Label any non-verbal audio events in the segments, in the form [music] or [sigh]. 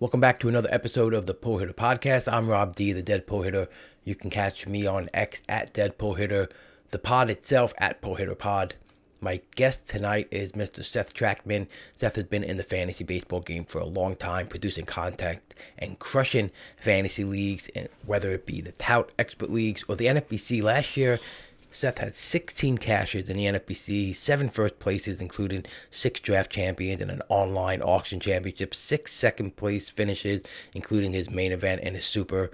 Welcome back to another episode of the Pull Hitter Podcast. I'm Rob D, the Dead Pull Hitter. You can catch me on X at Dead Pull Hitter, the pod itself at Pull Hitter Pod. My guest tonight is Mr. Seth Trachtman. Seth has been in the fantasy baseball game for a long time, producing content and crushing fantasy leagues, and whether it be the Tout Expert Leagues or the NFBC last year. Seth had 16 cashes in the NFBC, seven first places, including six draft champions and an online auction championship, six second place finishes, including his main event and his super,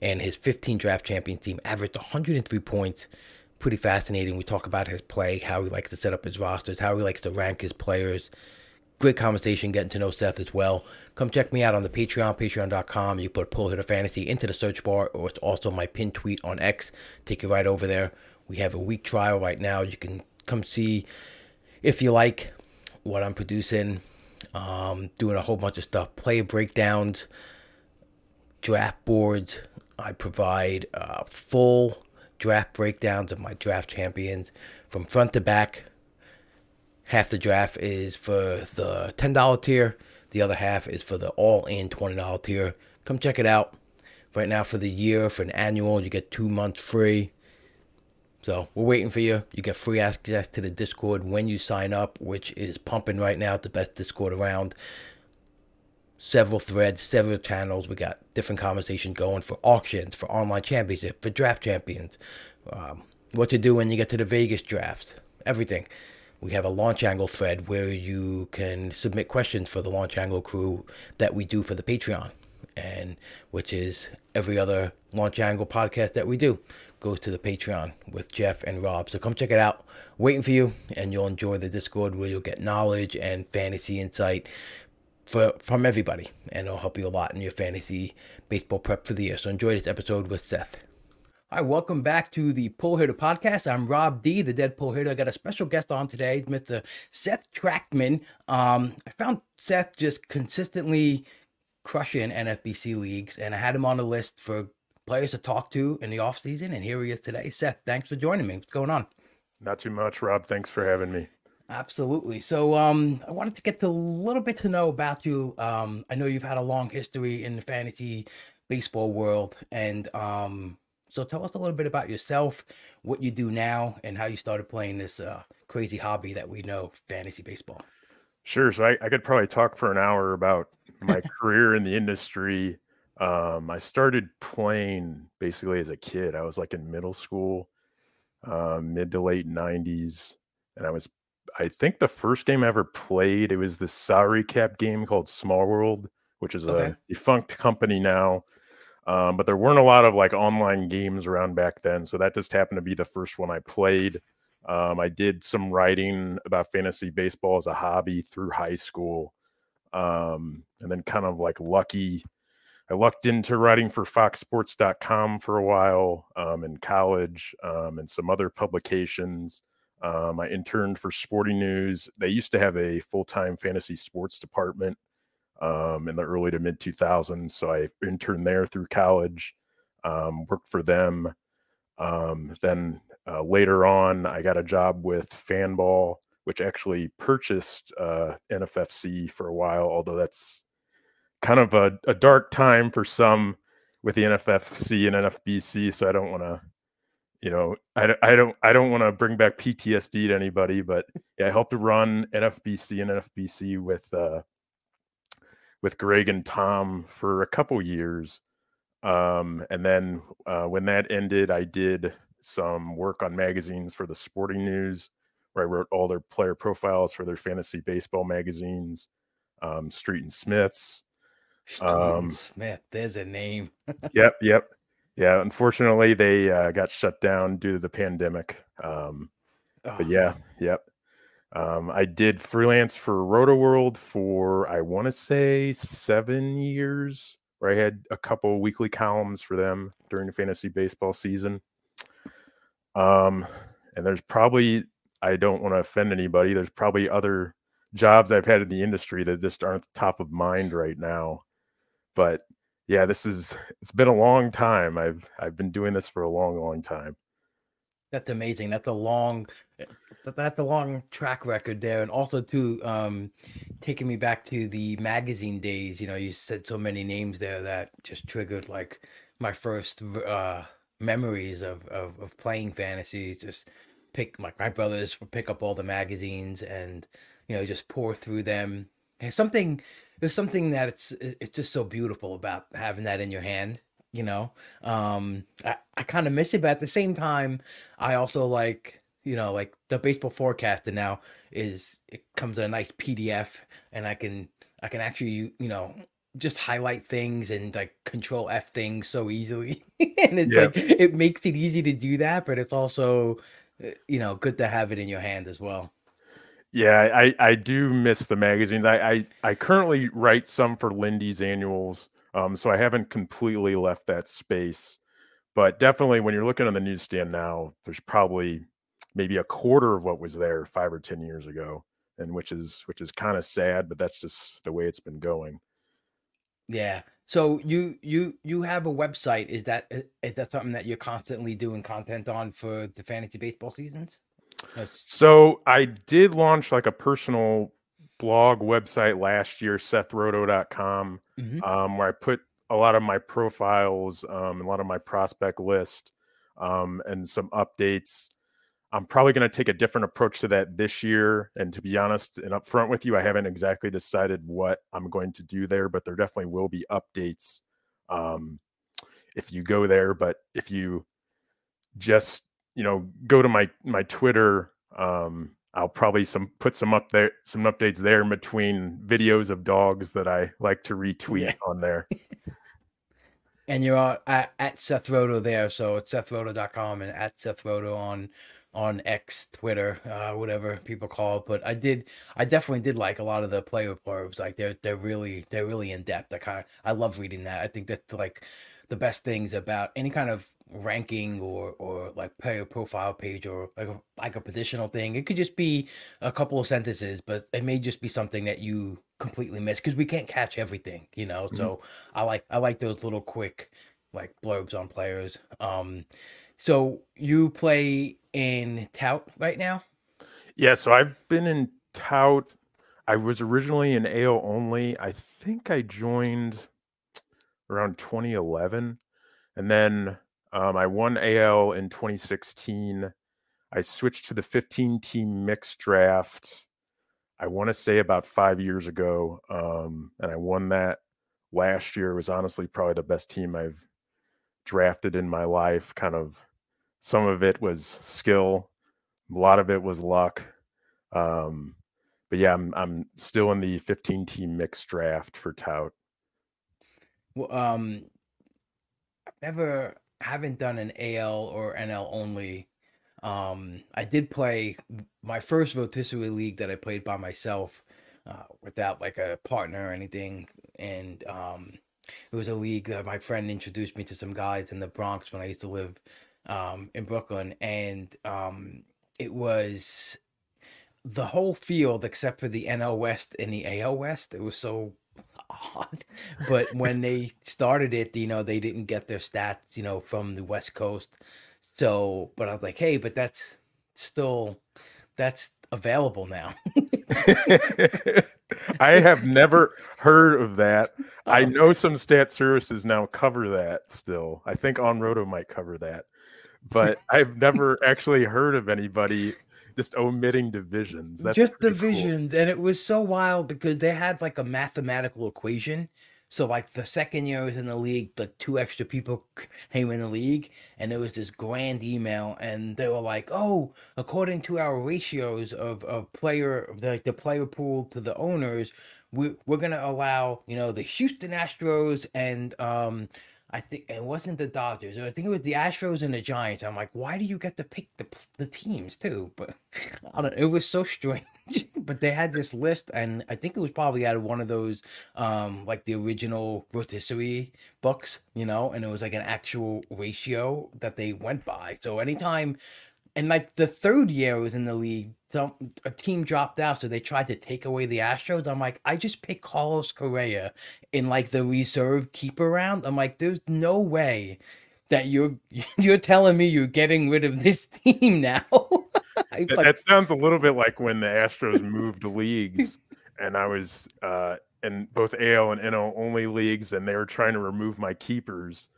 and his 15 draft champion team averaged 103 points. Pretty fascinating. We talk about his play, how he likes to set up his rosters, how he likes to rank his players. Great conversation, getting to know Seth as well. Come check me out on the Patreon, patreon.com. You put Pull Hitter Fantasy into the search bar, or it's also my pinned tweet on X. Take you right over there. We have a week trial right now. You can come see if you like what I'm producing. Um, doing a whole bunch of stuff, player breakdowns, draft boards. I provide uh, full draft breakdowns of my draft champions from front to back. Half the draft is for the $10 tier, the other half is for the all in $20 tier. Come check it out. Right now, for the year, for an annual, you get two months free. So we're waiting for you. You get free access to the Discord when you sign up, which is pumping right now. The best Discord around. Several threads, several channels. We got different conversation going for auctions, for online championship, for draft champions. Um, what to do when you get to the Vegas draft. Everything. We have a launch angle thread where you can submit questions for the launch angle crew that we do for the Patreon, and which is every other launch angle podcast that we do goes to the Patreon with Jeff and Rob. So come check it out. Waiting for you, and you'll enjoy the Discord where you'll get knowledge and fantasy insight for from everybody, and it'll help you a lot in your fantasy baseball prep for the year. So enjoy this episode with Seth. Hi, welcome back to the Pull Hitter Podcast. I'm Rob D, the Dead Pull Hitter. I got a special guest on today, Mr. Seth Trachtman. Um, I found Seth just consistently crushing NFBC leagues, and I had him on the list for players to talk to in the off season, and here he is today. Seth, thanks for joining me. What's going on? Not too much, Rob. Thanks for having me. Absolutely. So, um, I wanted to get to a little bit to know about you. Um, I know you've had a long history in the fantasy baseball world, and um, so tell us a little bit about yourself, what you do now, and how you started playing this uh, crazy hobby that we know, fantasy baseball. Sure. So I, I could probably talk for an hour about my [laughs] career in the industry, um, I started playing basically as a kid. I was like in middle school, uh, mid to late 90s. And I was, I think the first game I ever played, it was this salary cap game called Small World, which is okay. a defunct company now. Um, but there weren't a lot of like online games around back then. So that just happened to be the first one I played. Um, I did some writing about fantasy baseball as a hobby through high school. Um, and then kind of like lucky I lucked into writing for FoxSports.com for a while um, in college um, and some other publications. Um, I interned for Sporting News. They used to have a full time fantasy sports department um, in the early to mid 2000s. So I interned there through college, um, worked for them. Um, then uh, later on, I got a job with Fanball, which actually purchased uh, NFFC for a while, although that's kind of a, a dark time for some with the NFFC and NFBC. So I don't want to, you know, I, I don't I don't want to bring back PTSD to anybody, but yeah, I helped to run NFBC and NFBC with uh, with Greg and Tom for a couple years. Um, and then uh, when that ended, I did some work on magazines for the Sporting News, where I wrote all their player profiles for their fantasy baseball magazines, um, Street and Smiths. Um, Smith, there's a name. yep, [laughs] yep, yeah. Unfortunately, they uh, got shut down due to the pandemic. Um, oh. But yeah, yep. Um, I did freelance for Rotoworld for I want to say seven years, where I had a couple weekly columns for them during the fantasy baseball season. Um, and there's probably I don't want to offend anybody. There's probably other jobs I've had in the industry that just aren't top of mind right now. But yeah, this is it's been a long time. I've I've been doing this for a long, long time. That's amazing. That's a long, eh, that's a long track record there, and also too, um, taking me back to the magazine days. You know, you said so many names there that just triggered like my first uh, memories of, of of playing fantasy. Just pick like my brothers would pick up all the magazines and you know just pour through them. And something there's something that it's it's just so beautiful about having that in your hand you know? Um i, I kind of miss it but at the same time i also like you know like the baseball forecaster now is it comes in a nice pdf and i can i can actually you know just highlight things and like control f things so easily. [laughs] And it's yeah. like it makes it easy to do that but it's also uh, you know good to have it in your hand as well yeah i i do miss the magazines i i, I currently write some for lindy's annuals um, so I haven't completely left that space, but definitely when you're looking on the newsstand now, there's probably maybe a quarter of what was there five or ten years ago, and which is which is kind of sad, but that's just the way it's been going. Yeah. So you you you have a website? Is that is that something that you're constantly doing content on for the fantasy baseball seasons? So I did launch like a personal blog website last year, SethRoto.com, mm-hmm. um, where I put a lot of my profiles, um, a lot of my prospect list, um, and some updates. I'm probably going to take a different approach to that this year. And to be honest and upfront with you, I haven't exactly decided what I'm going to do there, but there definitely will be updates um, if you go there. But if you just you know go to my my Twitter, um, I'll probably some put some up there some updates there in between videos of dogs that I like to retweet yeah. on there. [laughs] and you're at, at Seth Roto there, so it's SethRoto.com and at Seth Roto on on X, Twitter, uh, whatever people call it. But I did, I definitely did like a lot of the player blurbs. Like they're they're really they're really in depth. I kind of I love reading that. I think that's like the best things about any kind of ranking or or like player profile page or like a, like a positional thing. It could just be a couple of sentences, but it may just be something that you completely miss because we can't catch everything, you know. Mm-hmm. So I like I like those little quick like blurbs on players. Um, so you play in Tout right now? Yeah, so I've been in Tout. I was originally in AL only. I think I joined around 2011. And then um, I won AL in 2016. I switched to the 15 team mixed draft. I want to say about five years ago. Um, and I won that last year. It was honestly probably the best team I've drafted in my life. Kind of some of it was skill, a lot of it was luck. Um, but yeah, I'm, I'm still in the 15 team mixed draft for Tout. Um, I've never haven't done an AL or NL only. Um, I did play my first rotisserie league that I played by myself, uh, without like a partner or anything, and um, it was a league that my friend introduced me to some guys in the Bronx when I used to live um, in Brooklyn, and um, it was the whole field except for the NL West and the AL West. It was so odd. But when they started it, you know, they didn't get their stats, you know, from the West Coast. So, but I was like, hey, but that's still that's available now. [laughs] I have never heard of that. I oh. know some stat services now cover that still. I think OnRoto might cover that. But I've never actually heard of anybody just omitting divisions. That's just pretty cool. divisions, and it was so wild because they had like a mathematical equation. So like the second year I was in the league, like two extra people came in the league, and there was this grand email, and they were like, "Oh, according to our ratios of of player, the the player pool to the owners, we we're gonna allow you know the Houston Astros and um." I think it wasn't the Dodgers. I think it was the Astros and the Giants. I'm like, why do you get to pick the the teams too? But [laughs] I don't. It was so strange. [laughs] but they had this list, and I think it was probably out of one of those, um, like the original rotisserie books, you know, and it was like an actual ratio that they went by. So anytime and like the third year I was in the league, some a team dropped out, so they tried to take away the Astros. I'm like, I just picked Carlos Correa in like the reserve keeper round. I'm like, there's no way that you're [laughs] you're telling me you're getting rid of this [laughs] team now. [laughs] that, like, that sounds a little bit like when the Astros moved leagues, and I was uh, in both AL and NL only leagues, and they were trying to remove my keepers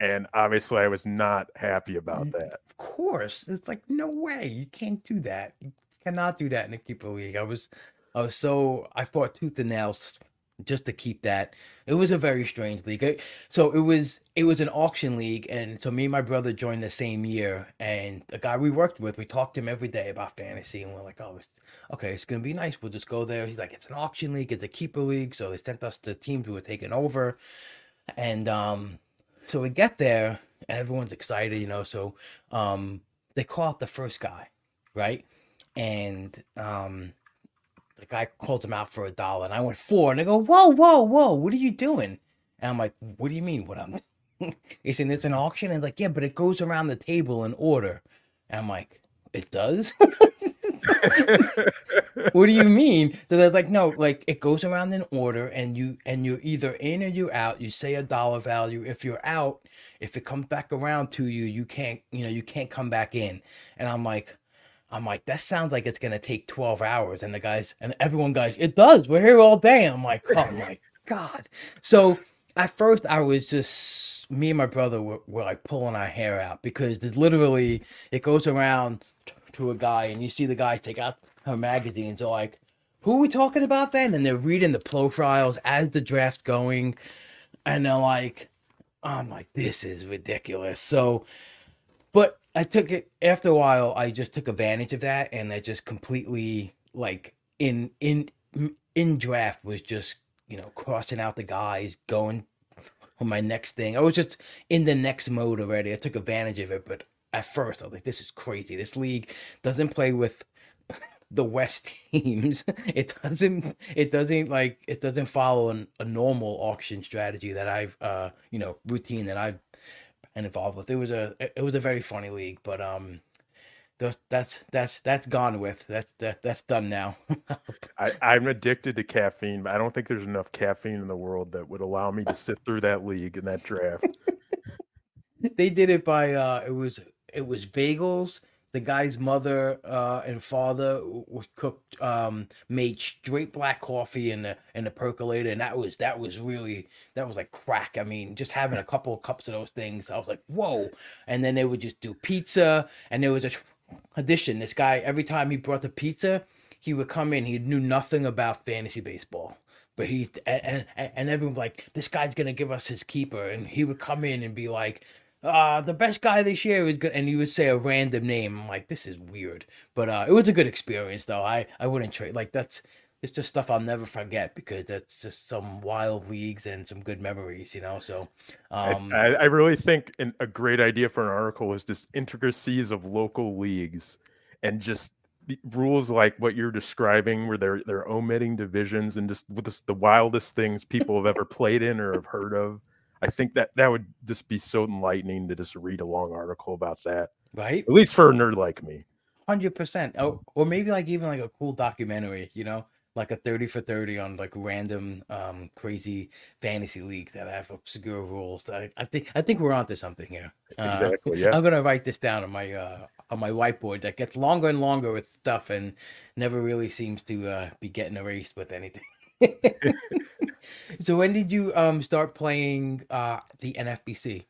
and obviously I was not happy about that. Of course, it's like no way you can't do that. You cannot do that in a keeper league. I was, I was so I fought tooth and nails just to keep that. It was a very strange league. So it was it was an auction league, and so me and my brother joined the same year. And the guy we worked with, we talked to him every day about fantasy, and we're like, oh, okay, it's gonna be nice. We'll just go there. He's like, it's an auction league, it's a keeper league. So they sent us the teams who were taking over, and um so we get there and everyone's excited, you know. So um, they call out the first guy, right? And um, the guy calls him out for a dollar, and I went four, and they go, "Whoa, whoa, whoa! What are you doing?" And I'm like, "What do you mean? What I'm?" He said, "It's an auction," and like, "Yeah, but it goes around the table in order." And I'm like, "It does." [laughs] [laughs] what do you mean? So they're like, no, like it goes around in order, and you and you're either in or you're out. You say a dollar value. If you're out, if it comes back around to you, you can't, you know, you can't come back in. And I'm like, I'm like, that sounds like it's gonna take 12 hours. And the guys and everyone guys, it does. We're here all day. I'm like, oh my god. So at first I was just me and my brother were, were like pulling our hair out because literally it goes around to a guy and you see the guy take out her magazines like, who are we talking about then? And they're reading the profiles as the draft going, and they're like, I'm like, this is ridiculous. So, but I took it after a while. I just took advantage of that, and I just completely like in in in draft was just you know crossing out the guys, going on my next thing. I was just in the next mode already. I took advantage of it, but at first I was like, this is crazy. This league doesn't play with [laughs] the West teams. [laughs] It doesn't it doesn't like it doesn't follow an, a normal auction strategy that I've uh you know routine that I've been involved with. It was a it was a very funny league, but um that's that's that's gone with. That's that that's done now. [laughs] I, I'm addicted to caffeine, but I don't think there's enough caffeine in the world that would allow me to sit through that league and that draft. they did it by uh it was it was bagels. The guy's mother uh, and father cooked um, made straight black coffee in the in the percolator and that was that was really that was like crack. I mean just having a couple of cups of those things i was like whoa. And then they would just do pizza and there was a addition. This guy every time he brought the pizza he would come in he knew nothing about fantasy baseball. But he's and, and, and everyone like this guy's gonna give us his keeper. And he would come in and be like uh, the best guy this year is good, and you would say a random name. I'm like, this is weird, but uh, it was a good experience though. I I wouldn't trade like that's it's just stuff I'll never forget because that's just some wild leagues and some good memories, you know. So, um, I, I really think an, a great idea for an article is just intricacies of local leagues and just rules like what you're describing, where they're they're omitting divisions and just with the wildest things people have ever played in or have heard of. I think that that would just be so enlightening to just read a long article about that. Right. At least for a nerd like me. Hundred percent. Or or maybe like even like a cool documentary, you know, like a thirty for thirty on like random um crazy fantasy league that have obscure rules. I, I think I think we're onto something here. Uh, exactly. [laughs] Yeah. I'm gonna write this down on my uh on my whiteboard that gets longer and longer with stuff and never really seems to uh, be getting erased with anything. [laughs] so when did you um start playing uh the NFBC?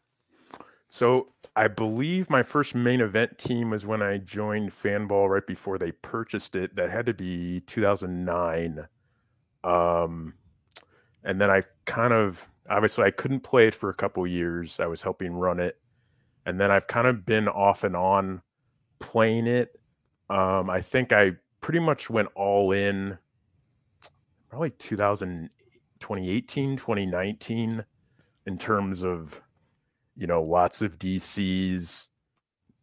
So I believe my first main event team was when I joined Fanball right before they purchased it. That had to be 2009. Um, and then I kind of obviously I couldn't play it for a couple years. I was helping run it, and then I've kind of been off and on playing it. Um, I think I pretty much went all in probably 2000, 2018, 2019 in terms of you know lots of DCs,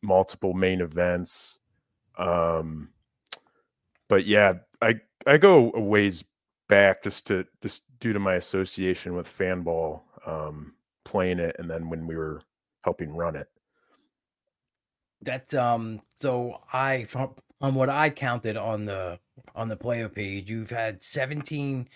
multiple main events. Um, but yeah, I I go a ways back just to just due to my association with Fanball, um, playing it, and then when we were helping run it. That's um. So I on what I counted on the on the player page, you've had 17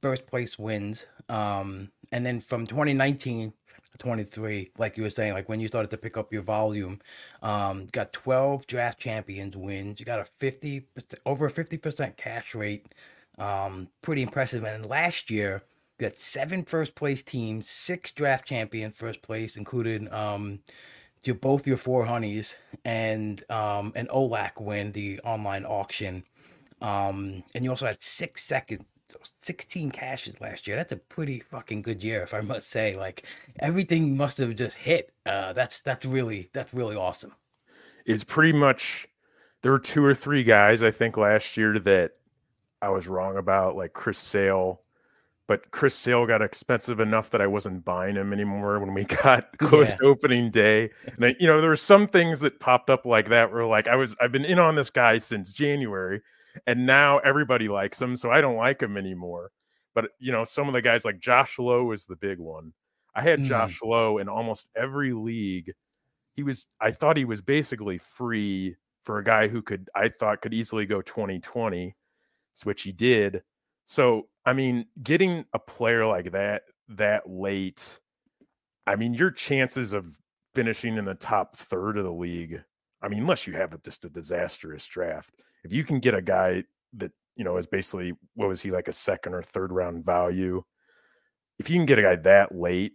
first place wins. Um, and then from 2019 23 like you were saying like when you started to pick up your volume um got 12 draft champions wins you got a 50 over a 50% cash rate um, pretty impressive. And last year, you had seven first place teams, six draft champion first place, including um, your, both your four honeys and um, and OLAC win, the online auction. Um, and you also had six seconds 16 cashes last year. That's a pretty fucking good year, if I must say. Like everything must have just hit. Uh, that's that's really that's really awesome. It's pretty much there were two or three guys I think last year that I was wrong about, like Chris Sale. But Chris Sale got expensive enough that I wasn't buying him anymore when we [laughs] got [laughs] close yeah. to opening day. And I, you know, there were some things that popped up like that where like I was I've been in on this guy since January, and now everybody likes him, so I don't like him anymore. But you know, some of the guys like Josh Lowe is the big one. I had mm. Josh Lowe in almost every league. He was I thought he was basically free for a guy who could I thought could easily go 2020 which he did. So, I mean, getting a player like that that late, I mean, your chances of finishing in the top third of the league, I mean, unless you have just a disastrous draft, if you can get a guy that, you know, is basically, what was he like a second or third round value? If you can get a guy that late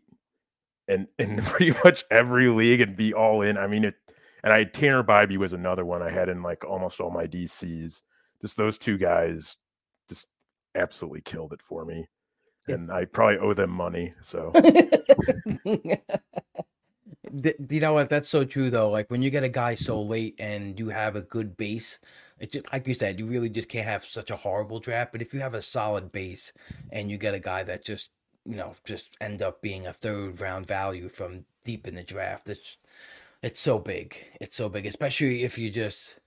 and [laughs] in [laughs] pretty much every league and be all in, I mean, it, and I Tanner Bibee was another one I had in like almost all my DCs just those two guys absolutely killed it for me. And I probably owe them money. So, [laughs] you know what? That's so true, though. Like when you get a guy so late and you have a good base, it just, like you said, you really just can't have such a horrible draft. But if you have a solid base and you get a guy that just, you know, just end up being a third round value from deep in the draft, it's it's so big. It's so big, especially if you just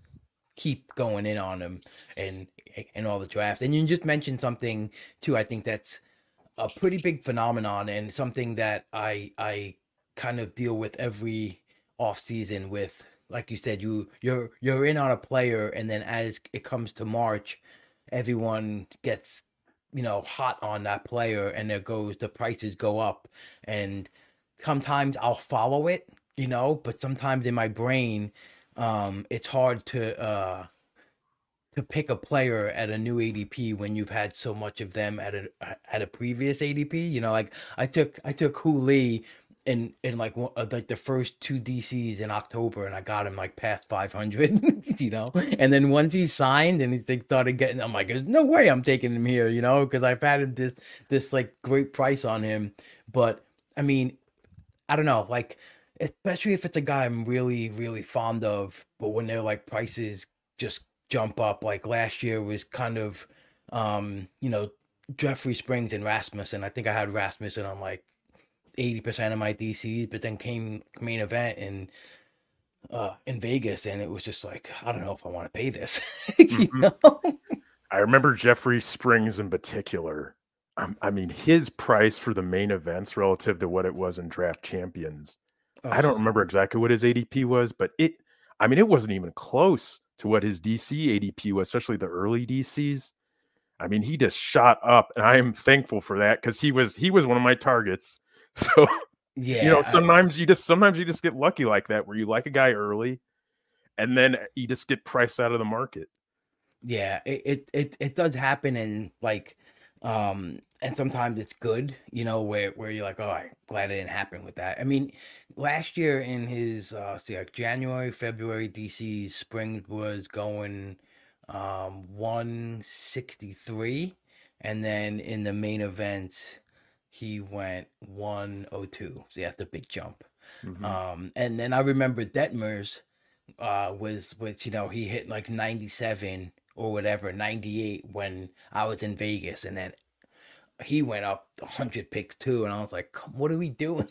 keep going in on him and and all the drafts. And you just mentioned something too. I think that's a pretty big phenomenon and something that I I kind of deal with every off season with like you said you you're you're in on a player and then as it comes to March everyone gets you know hot on that player and there goes the prices go up and sometimes I'll follow it you know but sometimes in my brain um, it's hard to uh, to pick a player at a new ADP when you've had so much of them at a at a previous ADP. You know, like I took I took Lee in in like one, uh, like the first two DCs in October, and I got him like past five hundred. [laughs] you know, and then once he signed and he started getting, I'm like, there's no way I'm taking him here. You know, because I've had this this like great price on him, but I mean, I don't know, like especially if it's a guy I'm really, really fond of. But when they're like prices just jump up, like last year was kind of, um, you know, Jeffrey Springs and Rasmussen. I think I had Rasmussen on like 80% of my DCs, but then came main event and uh in Vegas and it was just like I don't know if I want to pay this. [laughs] you mm-hmm. know? I remember Jeffrey Springs in particular. Um, I mean, his price for the main events relative to what it was in draft champions Oh. I don't remember exactly what his ADP was, but it, I mean, it wasn't even close to what his DC ADP was, especially the early DCs. I mean, he just shot up, and I am thankful for that because he was he was one of my targets. [laughs] So, yeah, you know, sometimes I, you just sometimes you just get lucky like that where you like a guy early, and then you just get priced out of the market. Yeah, it it it, it does happen, and like um and sometimes it's good, you know, where where you're like, oh, I'm glad it didn't happen with that. I mean, last year in his uh, see, like January, February, DC spring was going um 163, and then in the main events, he went 102. So that's a big jump. Mhm. Um, and then I remember Detmers uh was which you know he hit like 97 or whatever 98 when I was in Vegas and then he went up 100 picks too and I was like "Come- what are we doing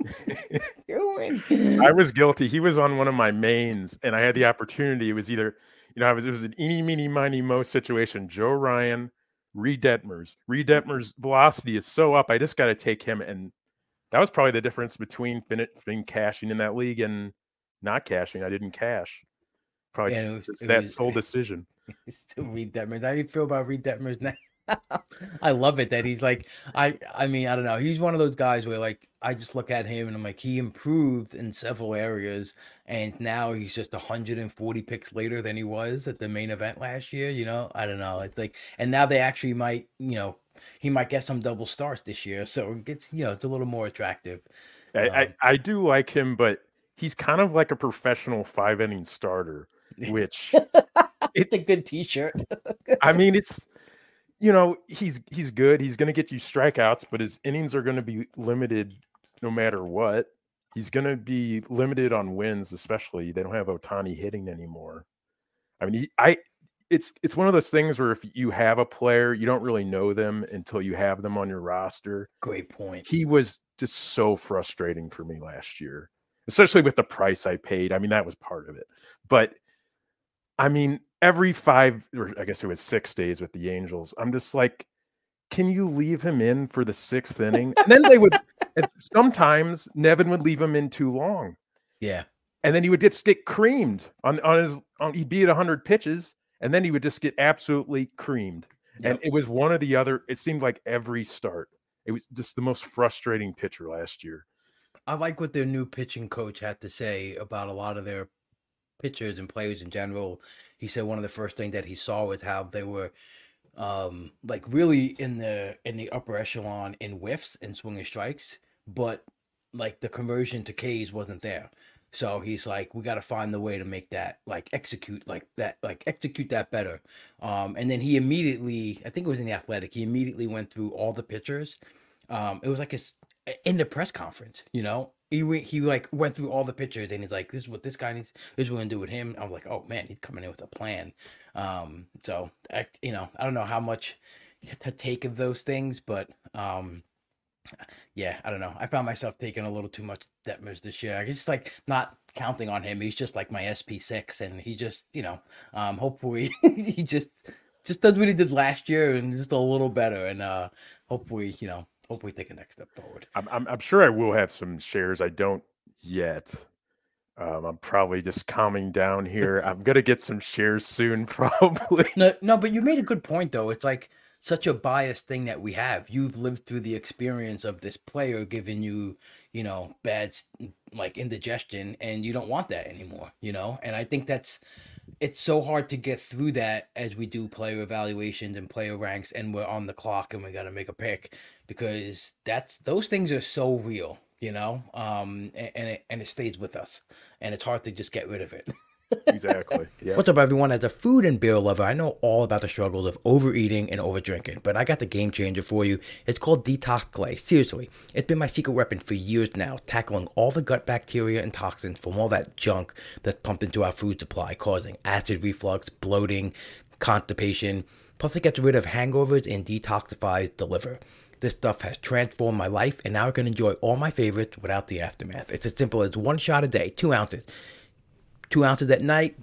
[laughs] doing I was guilty. He was on one of my mains, and I had the opportunity. It was either, you know, I was it was an eeny, meeny, miny, mo situation. Joe Ryan, Reed Detmers. Reed Detmers' velocity is so up. I just got to take him, and that was probably the difference between fin- cashing in that league and not cashing. I didn't cash. Probably Yeah, was- that was- sole [laughs] decision. still Reed Detmers how do you feel about Reed Detmers now I love it that he's like I I mean I don't know he's one of those guys where like I just look at him and I'm like he improved in several areas and now he's just 140 picks later than he was at the main event last year you know? I don't know it's like and now they actually might you know he might get some double starts this year so it gets you know it's a little more attractive. I, Um, I, I do like him, but he's kind of like a professional five inning starter, [laughs] which it's a good t-shirt. I mean, it's you know, he's he's good. He's going to get you strikeouts, but his innings are going to be limited no matter what. He's going to be limited on wins, especially they don't have Ohtani hitting anymore. I mean, he, I it's it's one of those things where if you have a player, you don't really know them until you have them on your roster. great point He was just so frustrating for me last year, especially with the price I paid. I mean, that was part of it. But I mean, every five, or I guess it was six days with the Angels, I'm just like, can you leave him in for the sixth inning? And then they would, [laughs] sometimes Nevin would leave him in too long. yeah And then he would just get creamed on, on his, on, he'd be at 100 pitches, and then he would just get absolutely creamed. And it was one or the other. It seemed like every start. It was just the most frustrating pitcher last year. I like what their new pitching coach had to say about a lot of their pitchers and players in general. He said one of the first things that he saw was how they were um like really in the in the upper echelon in whiffs and swinging strikes, but like the conversion to K's wasn't there. So he's like, we got to find the way to make that like execute like that like execute that better. Um, and then he immediately, I think it was in the Athletic, he immediately went through all the pitchers. Um, it was like his in the press conference, you know. He went, he like went through all the pictures and he's like, "This is what this guy needs. This is what we're gonna do with him." I was like, "Oh man, he's coming in with a plan." Um, so I, you know, I don't know how much to take of those things, but um, yeah, I don't know. I found myself taking a little too much Detmers this year. I just like not counting on him. He's just like my SP six, and he just, you know, um, hopefully [laughs] he just just does what he did last year and just a little better, and uh, hopefully, you know, hopefully take a next step forward. I'm, I'm, I'm sure I will have some shares. I don't yet. Um, I'm probably just calming down here. I'm gonna get some shares soon, [laughs] probably. No, no, but you made a good point though. It's like such a biased thing that we have. You've lived through the experience of this player giving you, you know, bad like indigestion, and you don't want that anymore. You know, and I think that's it's so hard to get through that as we do player evaluations and player ranks, and we're on the clock and we got to make a pick because that's those things are so real. You know, um, a- and it, and it stays with us, and it's hard to just get rid of it. [laughs] exactly. [laughs] Yeah. What's up, everyone? As a food and beer lover, I know all about the struggles of overeating and overdrinking, but I got the game changer for you. It's called Detox Clay. Seriously, it's been my secret weapon for years now, tackling all the gut bacteria and toxins from all that junk that's pumped into our food supply, causing acid reflux, bloating, constipation. Plus, it gets rid of hangovers and detoxifies the liver. This stuff has transformed my life, and now I can enjoy all my favorites without the aftermath. It's as simple as one shot a day, two ounces two ounces at night.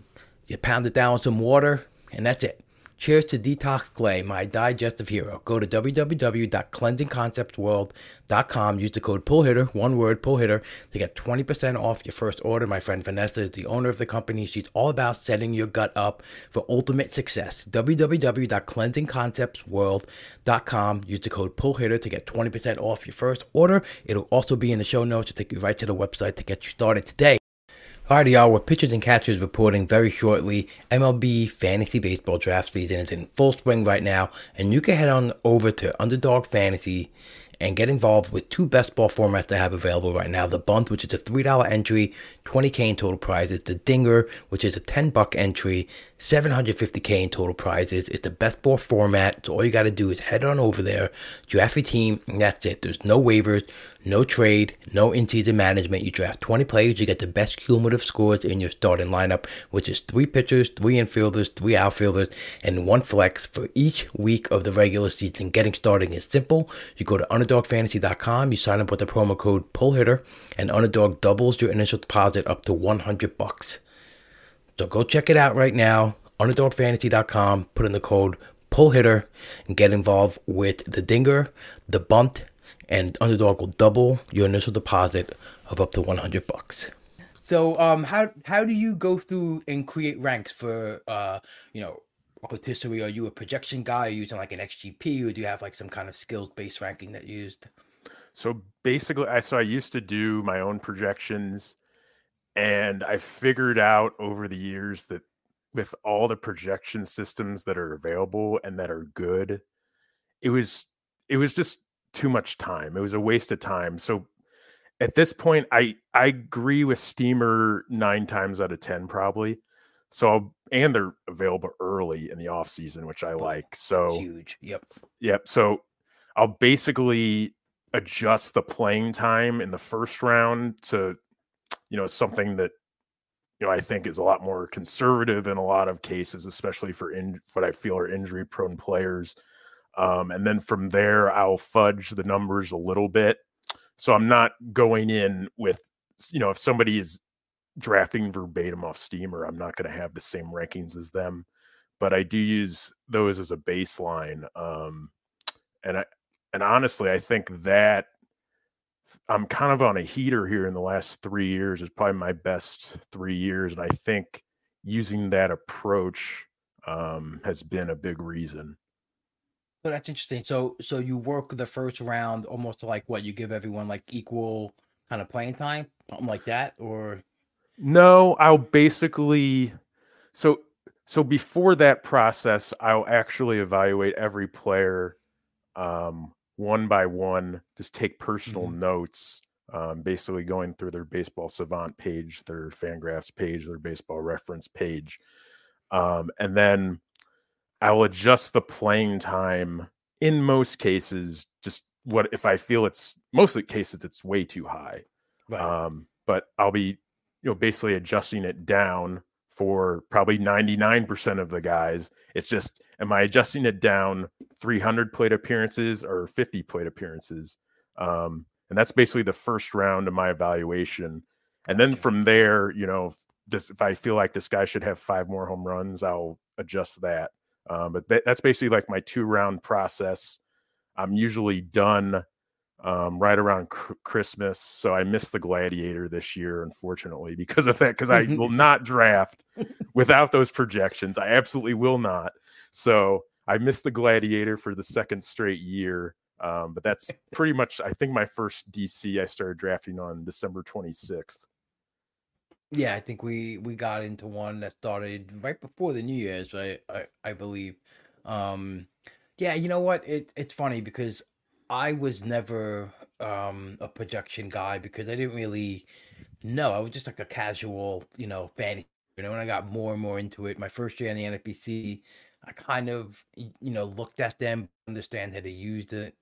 You pound it down with some water, and that's it. Cheers to Detox Clay, my digestive hero. Go to www.cleansingconceptsworld.com. Use the code PULLHITTER, one word, PULLHITTER, to get 20% off your first order. My friend Vanessa is the owner of the company. She's all about setting your gut up for ultimate success. www.cleansingconceptsworld.com. Use the code PULLHITTER to get 20% off your first order. It'll also be in the show notes to take you right to the website to get you started today. Alrighty, y'all, with pitchers and catchers reporting very shortly, MLB Fantasy Baseball Draft season is in full swing right now, and you can head on over to Underdog Fantasy and get involved with two best ball formats they have available right now. The Bunt, which is a $3 entry, 20K in total prizes. The Dinger, which is a 10 buck entry, 750K in total prizes. It's the best ball format. So all you got to do is head on over there, draft your team, and that's it. There's no waivers, no trade, no in-season management. You draft 20 players, you get the best cumulative scores in your starting lineup, which is three pitchers, three infielders, three outfielders, and one flex for each week of the regular season. Getting started is simple. You go to underdogfantasy.com, you sign up with the promo code PULLHITTER, and Underdog doubles your initial deposit up to 100 bucks. So go check it out right now. Underdogfantasy.com, put in the code PULLHITTER, and get involved with the Dinger, the Bunt, and Underdog will double your initial deposit of up to 100 bucks. So, um, how how do you go through and create ranks for, uh, you know, rotisserie? Are you a projection guy? Are you using like an XGP, or do you have like some kind of skills based ranking that you used? So basically, I so I used to do my own projections, and I figured out over the years that with all the projection systems that are available and that are good, it was it was just too much time. It was a waste of time. So at this point, I I agree with Steamer nine times out of ten probably. So I'll, and they're available early in the off season, which I like. So huge. Yep. Yep. So I'll basically adjust the playing time in the first round to, you know, something that you know I think is a lot more conservative in a lot of cases, especially for in, what I feel are injury prone players. Um, and then from there, I'll fudge the numbers a little bit. So I'm not going in with, you know, if somebody is drafting verbatim off Steamer, I'm not going to have the same rankings as them. But I do use those as a baseline. Um, and I, and honestly, I think that I'm kind of on a heater here in the last three years. is probably my best three years, and I think using that approach um, has been a big reason. So that's interesting. So so you work the first round almost like what you give everyone like equal kind of playing time, something like that, or no? I'll basically so so before that process, I'll actually evaluate every player um, one by one. Just take personal mm-hmm. notes. Um, basically going through their baseball savant page, their Fangraphs page, their baseball reference page, um, and then I'll adjust the playing time in most cases. Just what if I feel it's mostly cases it's way too high. Right. Um, but I'll be, you know, basically adjusting it down for probably 99% of the guys. It's just, am I adjusting it down 300 plate appearances or 50 plate appearances? Um, and that's basically the first round of my evaluation. And then from there, you know, if, if I feel like this guy should have five more home runs, I'll adjust that. Um, but that's basically like my two round process. I'm usually done um, right around cr- Christmas. So I missed the Gladiator this year, unfortunately, because of that, because I will [laughs] not draft without those projections. I absolutely will not. So I missed the Gladiator for the second straight year. Um, but that's [laughs] pretty much, I think, my first DC I started drafting on December 26th. Yeah, I think we we got into one that started right before the New Year's, right? I I believe. Um yeah, you know what? It it's funny because I was never um a projection guy because I didn't really know. I was just like a casual, you know, fan. You know, when I got more and more into it, my first year in the NFBC, I kind of you know looked at them, understand how to use it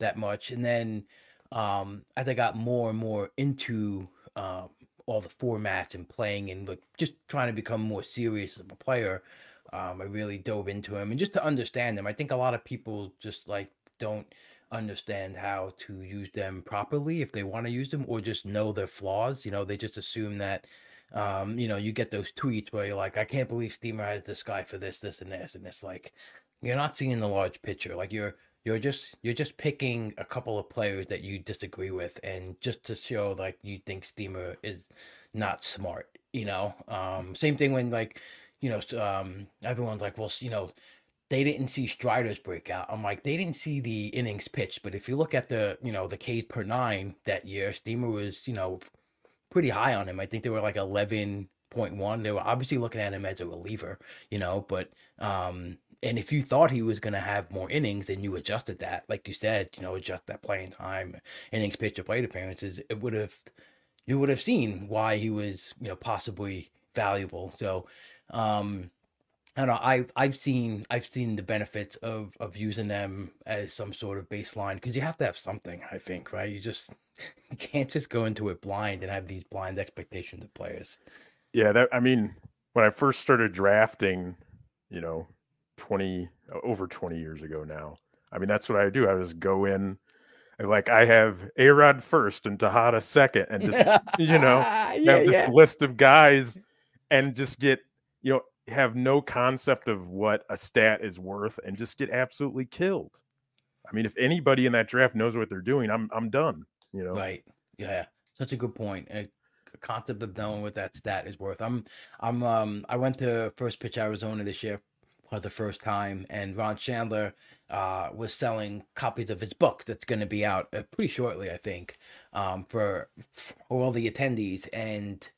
that much, and then um as I got more and more into um all the formats and playing and like just trying to become more serious as a player. Um, I really dove into him and just to understand them. I think a lot of people just like don't understand how to use them properly if they want to use them or just know their flaws. You know, they just assume that um, you know, you get those tweets where you're like, I can't believe Steamer has this guy for this, this, and this, and it's like you're not seeing the large picture. Like you're you're just you're just picking a couple of players that you disagree with and just to show like you think steamer is not smart you know um same thing when like you know um everyone's like well you know they didn't see Strider's breakout. I'm like, they didn't see the innings pitched, but if you look at the, you know, the Ks per nine that year, Steamer was, you know, pretty high on him. I think they were like eleven point one. They were obviously looking at him as a reliever, you know, but um and if you thought he was going to have more innings, then you adjusted that, like you said, you know, adjust that playing time, innings pitched, or plate appearances. It would have, you would have seen why he was, you know, possibly valuable. So, um, I don't know. I've I've seen I've seen the benefits of of using them as some sort of baseline because you have to have something. I think right. You just [laughs] you can't just go into it blind and have these blind expectations of players. Yeah, that I mean, when I first started drafting, you know, 20 over 20 years ago now. I mean, that's what I do. I just go in like I have A Rod first and Tejada second, and just [laughs] you know yeah, have this yeah. list of guys and just get you know have no concept of what a stat is worth and just get absolutely killed. I mean, if anybody in that draft knows what they're doing, I'm I'm done. You know, Right. Yeah. Such a good point. A concept of knowing what that stat is worth. I'm I'm um I went to First Pitch Arizona this year for the first time, and Ron Shandler uh was selling copies of his book that's going to be out uh, pretty shortly, I think, um for for all the attendees. And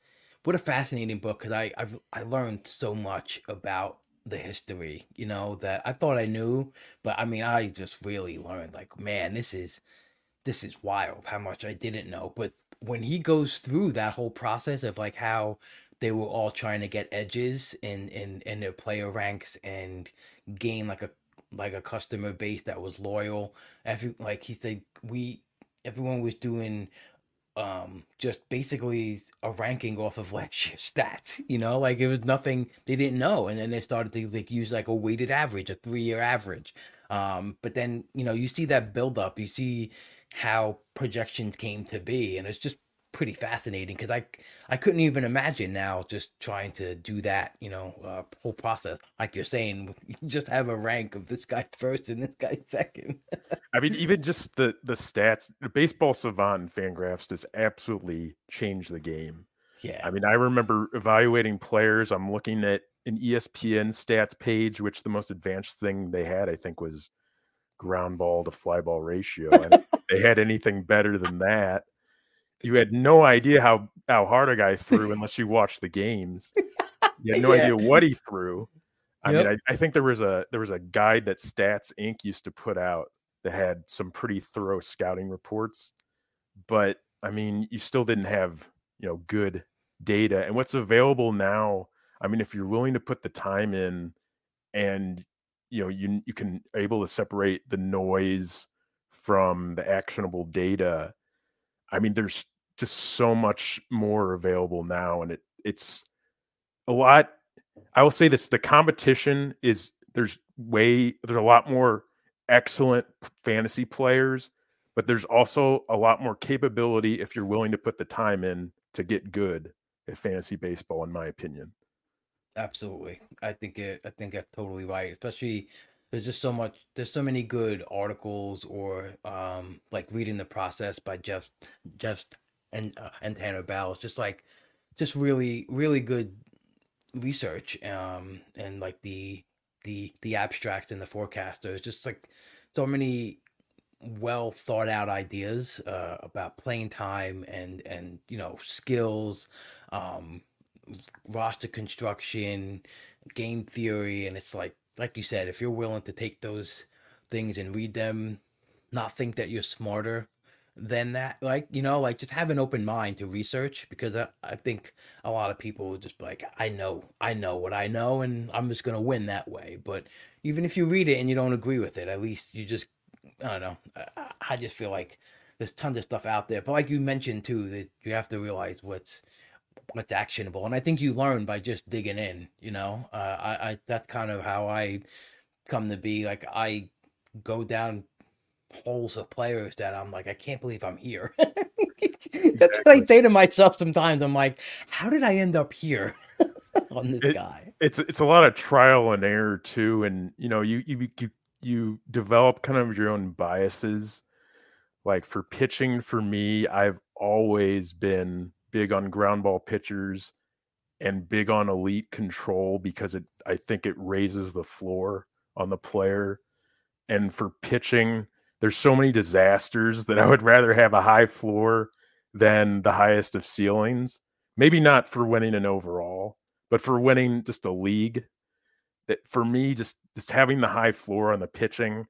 what a fascinating book because I I've I learned so much about the history, you know, that I thought I knew, but I mean I just really learned like, man, this is this is wild how much I didn't know. But when he goes through that whole process of like how they were all trying to get edges in in in their player ranks and gain like a like a customer base that was loyal. Every like he said we everyone was doing um just basically a ranking off of like [laughs] stats you know? Like it was nothing they didn't know and then they started to like use like a weighted average a three year average. Um but then you know you see that build up you see how projections came to be and it's just pretty fascinating because i i couldn't even imagine now just trying to do that you know uh, whole process like you're saying you [laughs] just have a rank of this guy [laughs] first and this guy second [laughs] I mean, even just the the stats, baseball savant and Fangraphs just absolutely changed the game. yeah I mean, I remember evaluating players. I'm looking at an ESPN stats page, which the most advanced thing they had, I think, was ground ball to fly ball ratio. And they had anything better than that. You had no idea how how hard a guy threw unless you watched the games. [laughs] You had no Yeah. idea what he threw. I Yep. mean, I, I think there was a there was a guide that Stats Inc. used to put out that had some pretty thorough scouting reports, but I mean, you still didn't have you know good data. And what's available now, I mean, if you're willing to put the time in, and you know you you can able to separate the noise from the actionable data. I mean, there's just so much more available now, and it it's a lot. I will say this: the competition is there's way there's a lot more excellent fantasy players, but there's also a lot more capability if you're willing to put the time in to get good at fantasy baseball, in my opinion. Absolutely. I think it I think that's totally right. Especially there's just so much there's so many good articles or um like reading the process by Jeff Jeff and uh, and Tanner. It's just like just really really good research um and like the the the abstracts and the forecaster. It's just like so many well thought out ideas uh about playing time and and you know skills um roster construction, game theory, and it's like like you said, if you're willing to take those things and read them, not think that you're smarter than that, like you know, like just have an open mind to research because I, I think a lot of people would just be like, I know, I know what I know, and I'm just gonna win that way. But even if you read it and you don't agree with it, at least you just I don't know. I- I just feel like there's tons of stuff out there, but like you mentioned too, that you have to realize what's what's actionable and i think you learn by just digging in you know? Uh, I, I that's kind of how i come to be like i go down holes of players that i'm like i can't believe i'm here. [laughs] That's what i say to myself sometimes i'm like how did i end up here [laughs] on this It- guy? it's it's a lot of trial and error too and you know you you you, you develop kind of your own biases. Like for pitching for me i've always been big on ground ball pitchers and big on elite control because it i think it raises the floor on the player and for pitching there's so many disasters that i would rather have a high floor than the highest of ceilings. Maybe not for winning an overall, but for winning just a league. That for me, just just having the high floor on the pitching,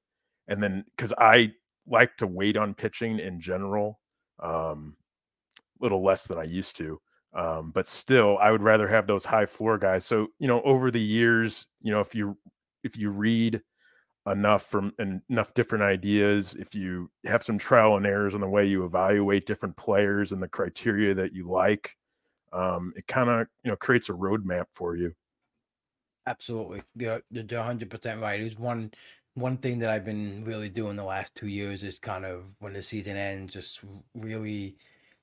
and then because I like to wait on pitching in general, um, little less than I used to. Um, but still, I would rather have those high floor guys. So you know, over the years, you know, if you if you read enough from enough different ideas, if you have some trial and errors on the way you evaluate different players and the criteria that you like, um, it kind of you know creates a roadmap for you. Absolutely, you're, you're 100 percent right. It's one one thing that I've been really doing the last two years is kind of when the season ends, just really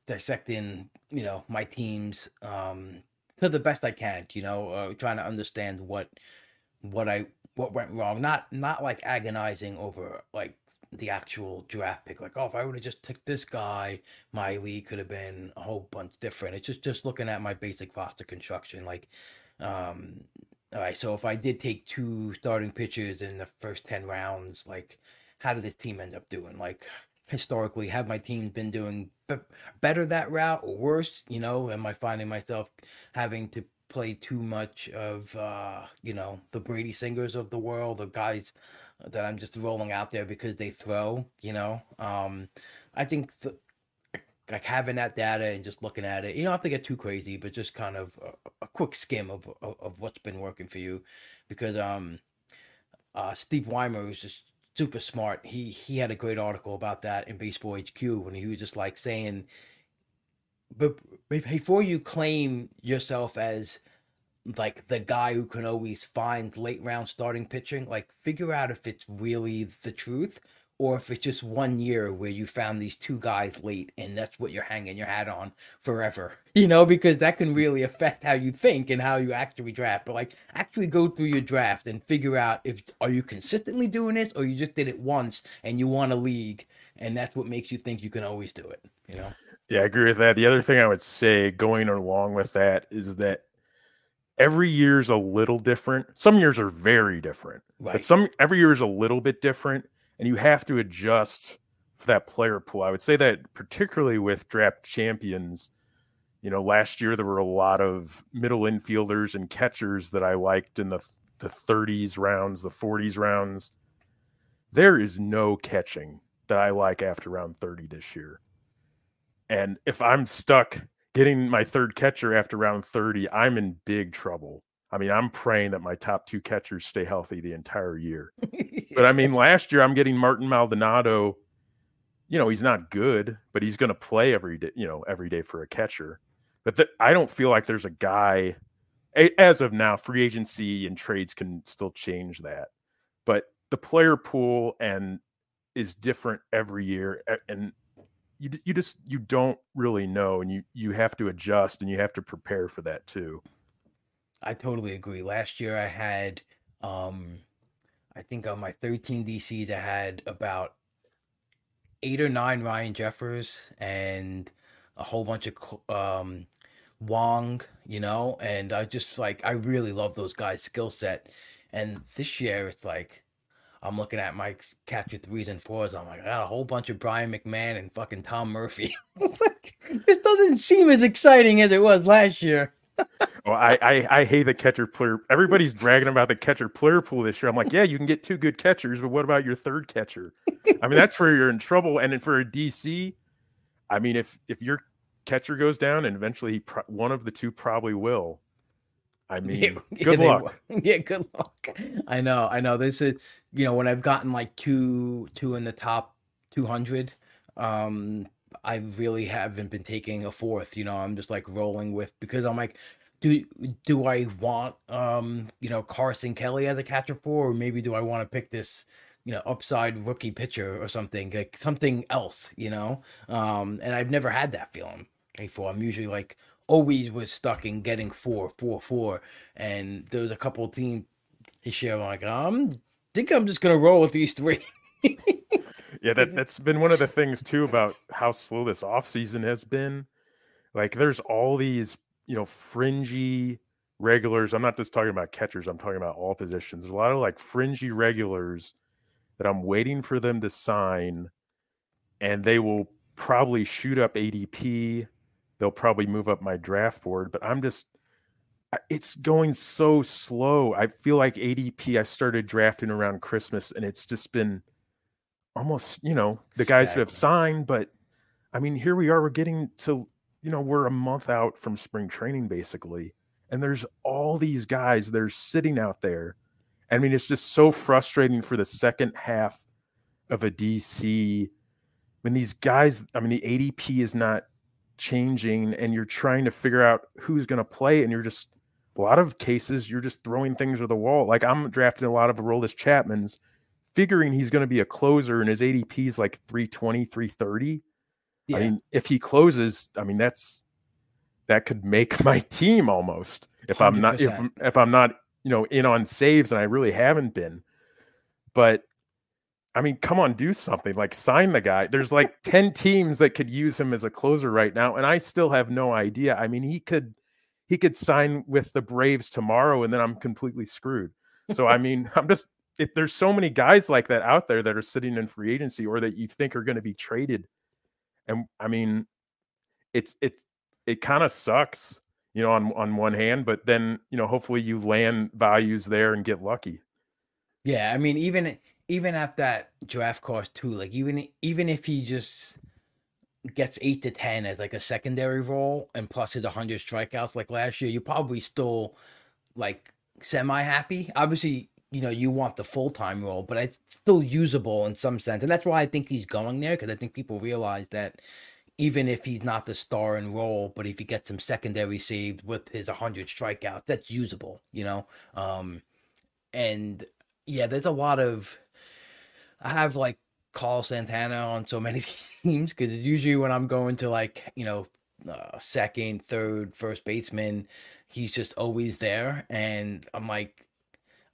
dissecting, you know, my teams um, to the best I can. You know, uh, trying to understand what what I what went wrong. Not not like agonizing over like the actual draft pick. Like, oh, if I would have just took this guy, my league could have been a whole bunch different. It's just just looking at my basic roster construction. Like, um, all right, so if I did take two starting pitchers in the first ten rounds, like, how did this team end up doing? Like, historically, have my team been doing better that route or worse? You know, am I finding myself having to play too much of uh, you know the Brady Singers of the world, the guys that I'm just rolling out there because they throw. You know, um, I think th- like having that data and just looking at it, you don't have to get too crazy, but just kind of a, a quick skim of, of, of what's been working for you, because um, uh, Steve Weimer is just super smart. He he had a great article about that in Baseball HQ when he was just like saying but before you claim yourself as like the guy who can always find late round starting pitching, like figure out if it's really the truth or if it's just one year where you found these two guys late and that's what you're hanging your hat on forever. [laughs] You know, because that can really affect how you think and how you actually draft. But like actually go through your draft and figure out if are you consistently doing this or you just did it once and you won a league and that's what makes you think you can always do it, you know? Yeah, I agree with that. The other thing I would say going along with that is that every year is a little different. Some years are very different, right. but some every year is a little bit different, and you have to adjust for that player pool. I would say that particularly with draft champions, you know, last year there were a lot of middle infielders and catchers that I liked in the the 30s rounds, the 40s rounds. There is no catching that I like after round 30 this year. And if I'm stuck getting my third catcher after round 30, I'm in big trouble. I mean, I'm praying that my top two catchers stay healthy the entire year. [laughs] but I mean, last year I'm getting Martin Maldonado. You know, he's not good, but he's going to play every day, you know, every day for a catcher. But th- I don't feel like there's a guy as of now, free agency and trades can still change that. But the player pool and is different every year. And you you just you don't really know and you you have to adjust and you have to prepare for that too i totally agree last year i had um i think on my 13 dcs i had about eight or nine ryan jeffers and a whole bunch of um wong you know and i just like i really love those guys skill set and this year it's like I'm looking at my catcher threes and fours. I'm like, I got a whole bunch of Brian McMahon and fucking Tom Murphy. [laughs] like, this doesn't seem as exciting as it was last year. Well, I, I, I hate the catcher player. Everybody's bragging about the catcher player pool this year. I'm like, yeah, you can get two good catchers, but what about your third catcher? I mean, that's where you're in trouble. And then for a DC, I mean, if if your catcher goes down, and eventually he pro- one of the two probably will, I [laughs] mean, yeah, [laughs] good yeah, luck. [laughs] yeah, good luck. I know, I know. This is, you know, when I've gotten like two, two in the top 200, um, I really haven't been taking a fourth. You know, I'm just like rolling with because I'm like, do do I want, um, you know, Carson Kelly as a catcher for, or maybe do I want to pick this, you know, upside rookie pitcher or something like something else, you know? Um, and I've never had that feeling before. I'm usually like always was stuck in getting four, four, four, and there was a couple of teams this year. I'm like, I'm think I'm just gonna roll with these three. [laughs] yeah, that that's been one of the things too about how slow this off season has been. Like, there's all these you know fringy regulars. I'm not just talking about catchers. I'm talking about all positions. There's a lot of like fringy regulars that I'm waiting for them to sign, and they will probably shoot up ADP. They'll probably move up my draft board, but I'm just it's going so slow. I feel like ADP I started drafting around Christmas and it's just been almost, you know, the guys who have signed, but I mean, here we are, we're getting to, you know, we're a month out from spring training basically. And there's all these guys that are sitting out there. I mean, it's just so frustrating for the second half of a DC when these guys, I mean, the ADP is not changing and you're trying to figure out who's going to play and you're just a lot of cases you're just throwing things at the wall like i'm drafting a lot of Aroldis Chapman's figuring he's going to be a closer and his ADP is like 320 330 yeah. i mean if he closes i mean that's that could make [laughs] my team almost if i am not if, if i'm not you know in on saves and i really haven't been but I mean, come on, do something. Like sign the guy. There's like [laughs] 10 teams that could use him as a closer right now. And I still have no idea. I mean, he could he could sign with the Braves tomorrow and then I'm completely screwed. So I mean, [laughs] I'm just if there's so many guys like that out there that are sitting in free agency or that you think are going to be traded. And I mean, it's it's it kind of sucks, you know, on on one hand, but then, you know, hopefully you land values there and get lucky. Yeah, I mean, even even at that draft cost too, like even even if he just gets eight to ten as like a secondary role and plus his hundred strikeouts like last year, you're probably still like semi happy. Obviously, you know you want the full time role, but it's still usable in some sense, and that's why I think he's going there because I think people realize that even if he's not the star in role, but if he gets some secondary saves with his 100 strikeouts, that's usable, you know? Um, and yeah, there's a lot of I have like Carlos Santana on so many [laughs] teams because it's usually when I'm going to like you know uh, second, third, first baseman, he's just always there, and I'm like,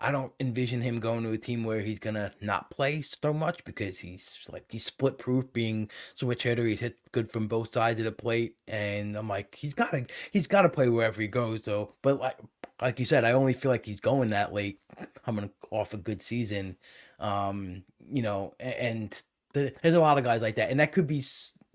I don't envision him going to a team where he's gonna not play so much because he's like he's split proof, being switch hitter. He's hit good from both sides of the plate, and I'm like, he's gotta he's gotta play wherever he goes though. But like like you said, I only feel like he's going that late. I'm gonna off a good season, um, you know, and the, there's a lot of guys like that, and that could be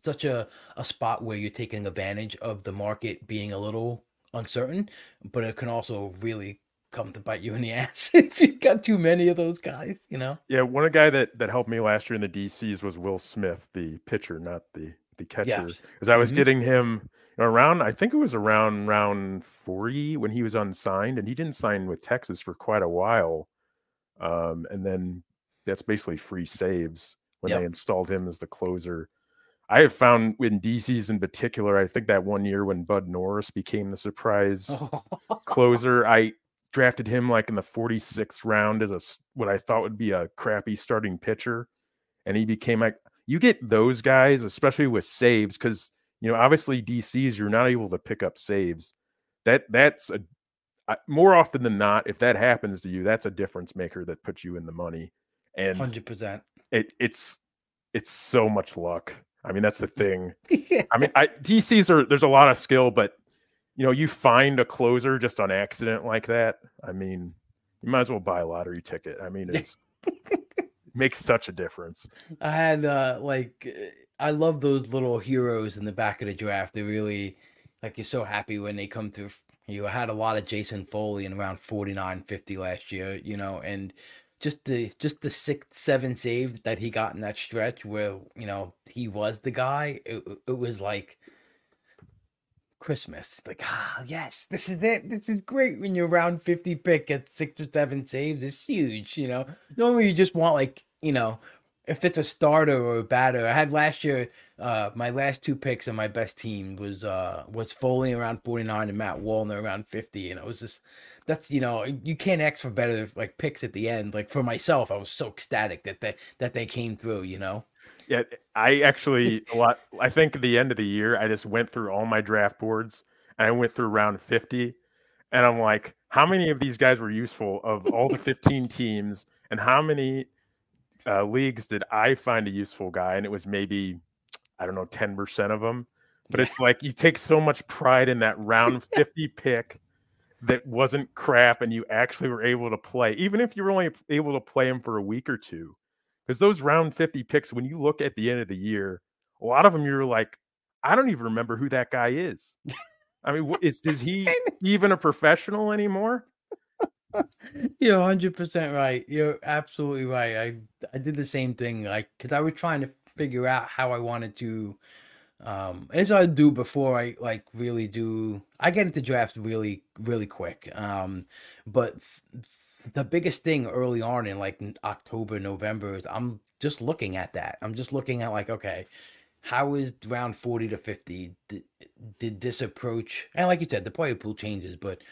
such a a spot where you're taking advantage of the market being a little uncertain, but it can also really come to bite you in the [laughs] ass if you've got too many of those guys, you know? Yeah, one of the guy that that helped me last year in the DCs was Will Smith, the pitcher, not the the catcher. Because yeah. I was mm-hmm. getting him around I think it was around round 40 when he was unsigned and he didn't sign with Texas for quite a while. Um, and then that's basically free saves when yep. they installed him as the closer. I have found in DCs in particular, I think that one year when Bud Norris became the surprise [laughs] closer, I drafted him like in the 46th round as a what I thought would be a crappy starting pitcher. And he became like you get those guys, especially with saves, because you know, obviously DCs, you're not able to pick up saves. That that's a more often than not, if that happens to you, that's a difference maker that puts you in the money. And hundred percent, it it's it's so much luck. I mean, that's the thing. [laughs] yeah. I mean, I DCs are there's a lot of skill, but you know, you find a closer just on accident like that. I mean, you might as well buy a lottery ticket. I mean, it's it makes such a difference. I had uh like I love those little heroes in the back of the draft. They really like you're so happy when they come through. You had a lot of Jason Foley in around 49, 50 last year, you know, and just the just the six seven save that he got in that stretch where you know he was the guy. It, it was like Christmas. Like ah yes, this is it. This is great when you're around fifty pick at six or seven saves. It's huge. You know, normally you just want like you know if it's a starter or a batter. I had last year, uh, my last two picks on my best team was uh was Foley around 49 and Matt Wallner around 50. And it was just that's you know, you can't ask for better like picks at the end. Like for myself, I was so ecstatic that they that they came through, you know. Yeah, I actually [laughs] a lot I think at the end of the year I just went through all my draft boards and I went through round 50 and I'm like, how many of these guys were useful of all the 15 teams and how many uh, leagues did I find a useful guy, and it was maybe I don't know ten percent of them. But it's like you take so much pride in that round [laughs] fifty pick that wasn't crap, and you actually were able to play, even if you were only able to play him for a week or two. Because those round fifty picks, when you look at the end of the year, a lot of them you're like, I don't even remember who that guy is. I mean, is is he [laughs] even a professional anymore? [laughs] You're 100% right. You're absolutely right. I I did the same thing like cuz I was trying to figure out how I wanted to um so I do before I like really do I get into drafts really really quick. Um but the biggest thing early on in like October, November is I'm just looking at that. I'm just looking at like okay, how is round 40 to 50 did, did this approach and like you said the player pool changes but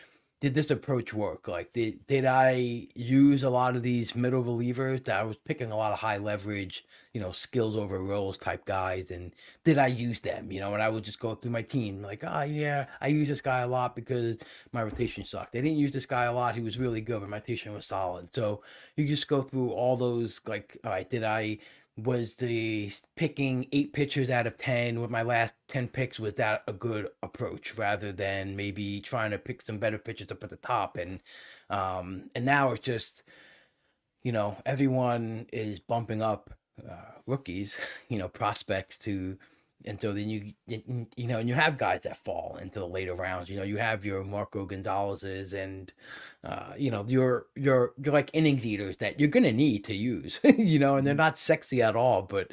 did this approach work? Like, did did I use a lot of these middle relievers? That I was picking a lot of high leverage, you know, skills over roles type guys, and did I use them? You know, and I would just go through my team like, oh yeah, I use this guy a lot because my rotation sucked. I didn't use this guy a lot; he was really good, but my rotation was solid. So you just go through all those like, all right, did I was the picking eight pitchers out of 10 with my last 10 picks was that a good approach rather than maybe trying to pick some better pitchers up at the top. And um and now it's just you know everyone is bumping up uh, rookies [laughs] you know prospects to and so then you, you know, and you have guys that fall into the later rounds. You know, you have your Marco Gonzalez's and uh, you know, your your you're like innings eaters that you're gonna need to use. [laughs] you know, and they're mm-hmm. not sexy at all, but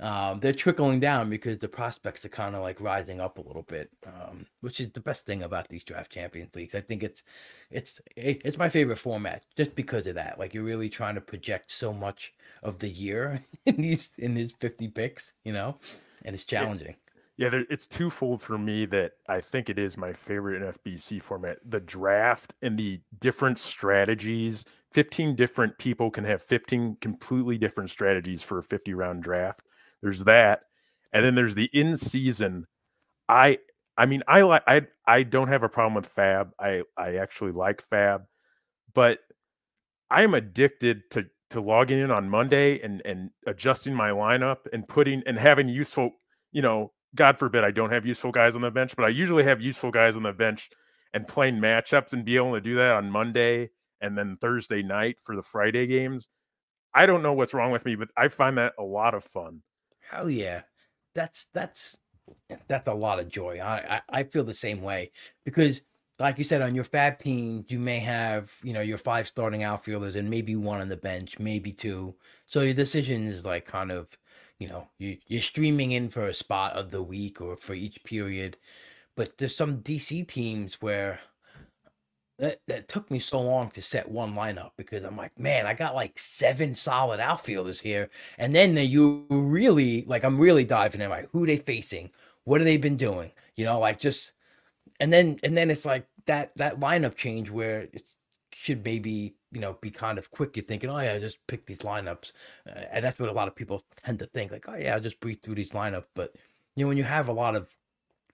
um, they're trickling down because the prospects are kind of like rising up a little bit, um, which is the best thing about these draft champions leagues. I think it's it's it's my favorite format just because of that. Like you're really trying to project so much of the year [laughs] in these in these 50 picks, you know and it's challenging. Yeah, there, it's twofold for me that I think it is my favorite NFBC format. The draft and the different strategies. 15 different people can have 15 completely different strategies for a 50 round draft. There's that. And then there's the in season. I I mean I like I I don't have a problem with FAAB. I I actually like FAAB, but I am addicted to to logging in on Monday and and adjusting my lineup and putting and having useful, you know, God forbid I don't have useful guys on the bench, but I usually have useful guys on the bench and playing matchups and be able to do that on Monday and then Thursday night for the Friday games. I don't know what's wrong with me, but I find that a lot of fun. Hell yeah. That's that's that's a lot of joy. I, I, I feel the same way because like you said, on your FAAB team, you may have, you know, your five starting outfielders and maybe one on the bench, maybe two. So your decision is like kind of, you know, you, you're streaming in for a spot of the week or for each period. But there's some DC teams where that, that took me so long to set one lineup because I'm like, man, I got like seven solid outfielders here. And then you really, like, I'm really diving in, like, who they facing? What have they been doing? You know, like just and then and then it's like that that lineup change where it should maybe you know be kind of quick. You're thinking, oh yeah, just pick these lineups, uh, and that's what a lot of people tend to think. Like, oh yeah, I'll just breathe through these lineups. But you know, when you have a lot of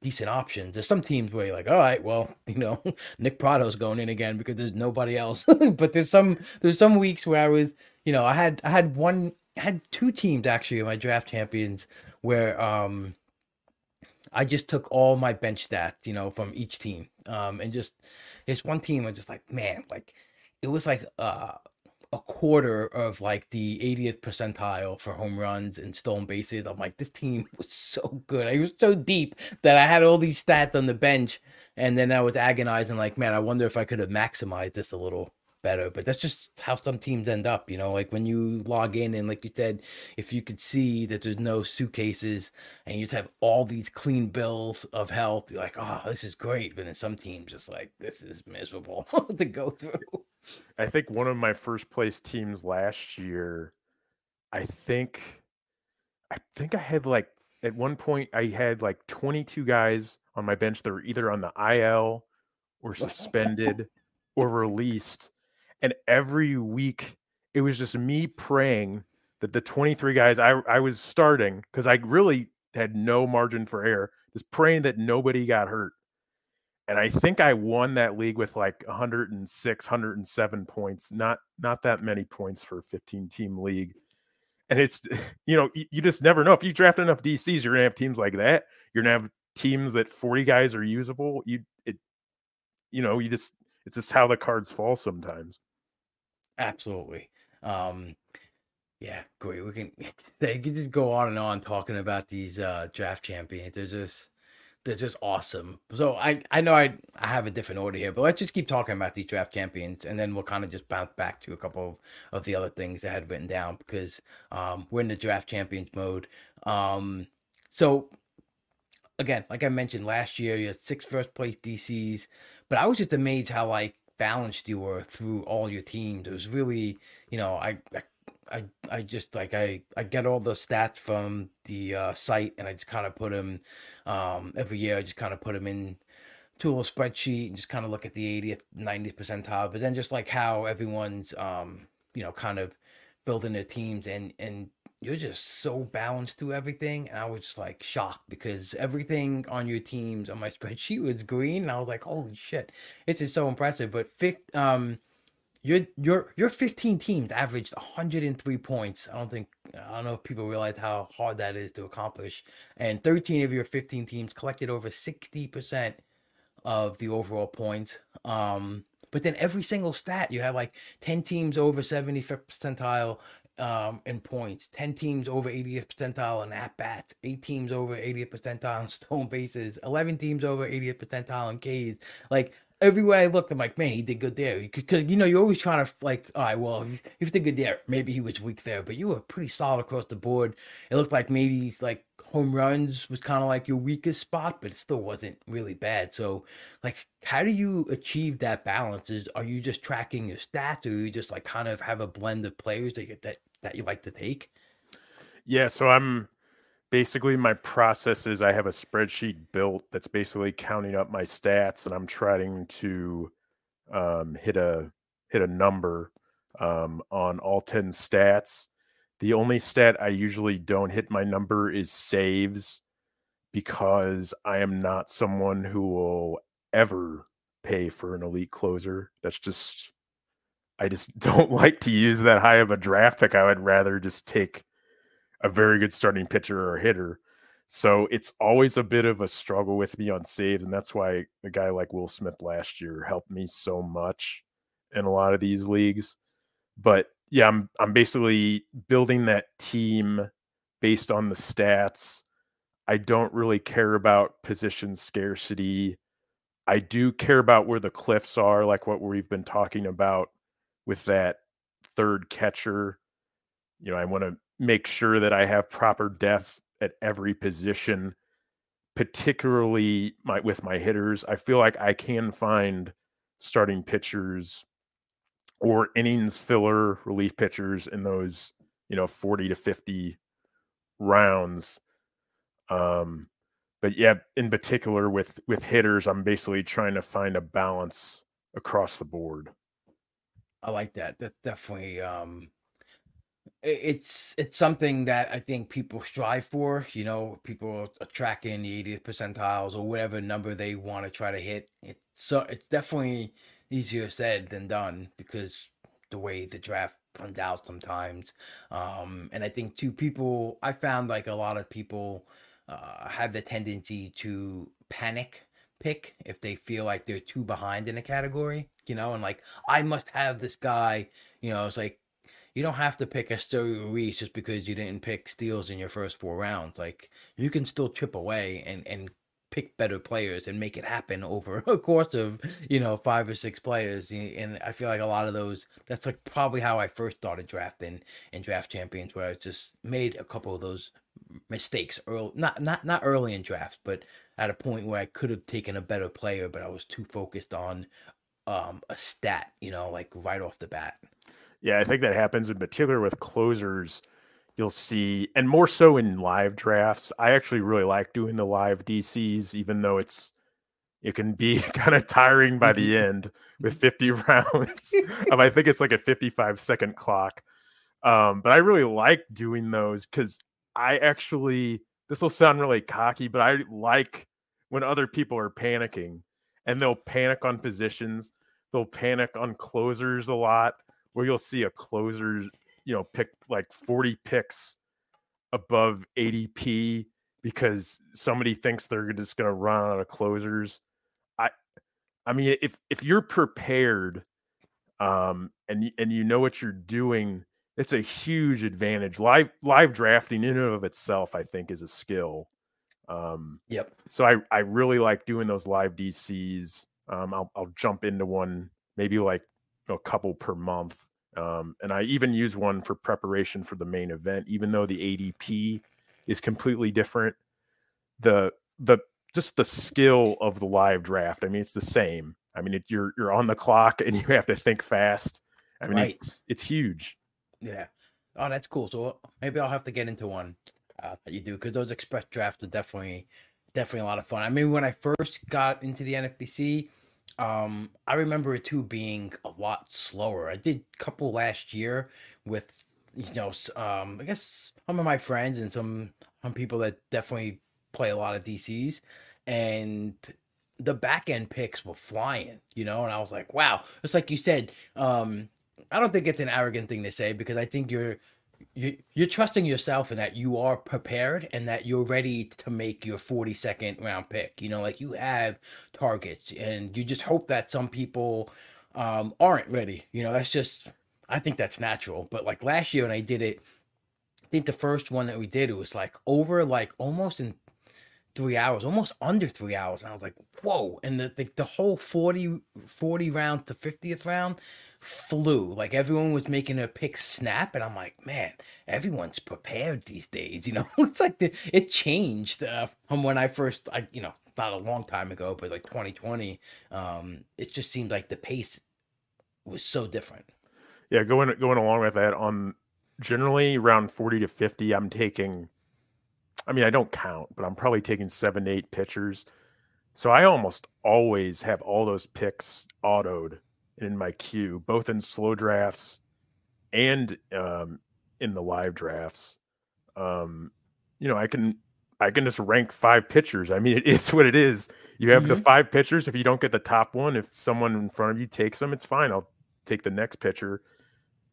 decent options, there's some teams where you're like, all right, well, [laughs] you know, Nick Pratto's going in again because there's nobody else. [laughs] but there's some there's some weeks where I was, you know, I had I had one I had two teams actually in my draft champions where um I just took all my bench stats, you know, from each team. Um, and just it's one team I just like, man, like it was like uh, a quarter of like the 80th percentile for home runs and stolen bases. I'm like, this team [laughs] was so good. I was so deep that I had all these stats on the bench. And then I was agonizing, like, man, I wonder if I could have maximized this a little better. But that's just how some teams end up, you know. Like when you log in and like you said, if you could see that there's no suitcases and you just have all these clean bills of health, you're like, oh, this is great. But then some teams just like this is miserable [laughs] to go through. I think one of my first place teams last year, I think I think I had like at one point I had like 22 guys on my bench that were either on the IL or [laughs] suspended or released and every week it was just me praying that the 23 guys I, I was starting, because I really had no margin for error, just praying that nobody got hurt. And I think I won that league with like 106, 107 points. Not not that many points for a 15 team league. And it's [laughs] you know, you, just never know. If you draft enough DCs, you're gonna have teams like that. You're gonna have teams that 40 guys are usable. You it you know, you just it's just how the cards fall sometimes. Absolutely. Um, Yeah, great. We can [laughs] they can just go on and on talking about these uh draft champions. They're just they're just awesome. So I I know I I have a different order here, but let's just keep talking about these draft champions, and then we'll kind of just bounce back to a couple of of the other things I had written down because um we're in the draft champions mode. Um, so again, like I mentioned last year, you had six first place DCs, but I was just amazed how like balanced you were through all your teams. It was really, you know, I, I I just like I I get all the stats from the uh, site and I just kind of put them um, every year. I just kind of put them in to a little spreadsheet and just kind of look at the 80th, 90th percentile. But then just like how everyone's um, you know kind of building their teams and and you're just so balanced through everything. And I was like shocked because everything on your teams on my [laughs] spreadsheet was green. And I was like, holy shit, it's so impressive. But fifth um your your your 15 teams averaged 103 points. I don't think I don't know if people realize how hard that is to accomplish. And 13 of your 15 teams collected over 60% of the overall points. Um, but then every single stat you have like 10 teams over 75th percentile um, in points, 10 teams over 80th percentile in at bats, 8 teams over 80th percentile in [laughs] stone bases, 11 teams over 80th percentile in Ks. Like everywhere I looked, I'm like, man, he did good there. Because you know, you're always trying to like, all right, well, if, he did good there, maybe he was weak there, but you were pretty solid across the board. It looked like maybe like home runs was kind of like your weakest spot, but it still wasn't really bad. So, like, how do you achieve that balance? Is are you just tracking your stats, or you just like kind of have a blend of players that you, that that you like to take? Yeah, so I'm basically my process is I have a spreadsheet built that's basically counting up my stats and I'm trying to um, hit a hit a number um, on all 10 stats. The only stat I usually don't hit my number is saves because I am not someone who will ever pay for an elite closer. That's just I just [laughs] don't like to use that high of a draft pick. I would rather just take a very good starting pitcher or hitter. So it's always a bit of a struggle with me on saves, and that's why a guy like Will Smith last year helped me so much in a lot of these leagues. But yeah, I'm I'm basically building that team based on the stats. I don't really care about position scarcity. I do care about where the cliffs are, like what we've been talking about with that third catcher. You know, I want to make sure that I have proper depth at every position, particularly my with my hitters. I feel like I can find starting pitchers or innings filler relief pitchers in those, you know, 40 to 50 rounds. Um but yeah, in particular with with hitters, I'm basically trying to find a balance across the board. I like that. That's definitely um it's it's something that I think people strive for. You know, people are tracking the 80th percentiles or whatever number they want to try to hit. It's so it's definitely easier said than done because the way the draft runs out sometimes. Um, and I think too, people I found like a lot of people uh, have the tendency to panic pick if they feel like they're too behind in a category, you know, and like I must have this guy, you know, it's like you don't have to pick Esteury Ruiz just because you didn't pick steals in your first four rounds. Like you can still chip away and and pick better players and make it happen over [laughs] a course of you know five or six players. And I feel like a lot of those. That's like probably how I first started drafting in draft champions, where I just made a couple of those mistakes early. Not not not early in drafts, but at a point where I could have taken a better player, but I was too focused on um, a stat. You know, like right off the bat. Yeah, I think that happens in particular with closers. You'll see, and more so in live drafts. I actually really like doing the live DCs, even though it's it can be [laughs] kind of tiring by the [laughs] end with 50 [laughs] rounds. um, I think it's like a 55 second clock. Um, but I really like doing those because I actually this will sound really cocky, but I like when other people are panicking and they'll panic on positions. They'll panic on closers a lot where you'll see a closer, you know, pick like 40 picks above ADP because somebody thinks they're just going to run out of closers. I I mean if if you're prepared um and and you know what you're doing, it's a huge advantage. Live live drafting in and of itself, I think, is a skill. Um, Yep. so I I really like doing those live DCs. Um, I'll I'll jump into one maybe like a couple per month. Um, and I even use one for preparation for the main event, even though the ADP is completely different. The the just the skill of the live draft. I mean, it's the same. I mean, it, you're you're on the clock [laughs] and you have to think fast. I mean, Right. it's it's huge. Yeah. Oh, that's cool. So maybe I'll have to get into one uh, that you do because those express drafts are definitely, definitely a lot of fun. I mean, when I first got into the NFBC, um, I remember it too being a lot slower. I did a couple last year with, you know, um, I guess some of my friends and some some people that definitely play a lot of DCs, and the back end picks were flying, you know, and I was like, wow. It's like you said, um, I don't think it's an arrogant thing to say because I think you're you you're trusting yourself and that you are prepared and that you're ready to make your 42nd round pick. You know, like you have targets and you just hope that some people um aren't ready. You know, that's just I think that's natural. But like last year when I did it, I think the first one that we did it was like over like almost in three hours, almost under three hours. And I was like, whoa. And the, the, the whole 40, 40 round to 50th round flew. Like everyone was making a pick snap. And I'm like, man, everyone's prepared these days. You know, [laughs] it's like the, it changed uh, from when I first, I, you know, not a long time ago, but like 2020. Um, it just seemed like the pace was so different. Yeah, going going along with that on generally around 40 to 50, I'm taking I mean, I don't count, but I'm probably taking 7 8 pitchers. So I almost always have all those picks autoed in my queue, both in slow drafts and um, in the live drafts. Um, you know, I can I can just rank five pitchers. I mean, it is what it is. You have the Mhm. five pitchers. If you don't get the top one, if someone in front of you takes them, it's fine. I'll take the next pitcher.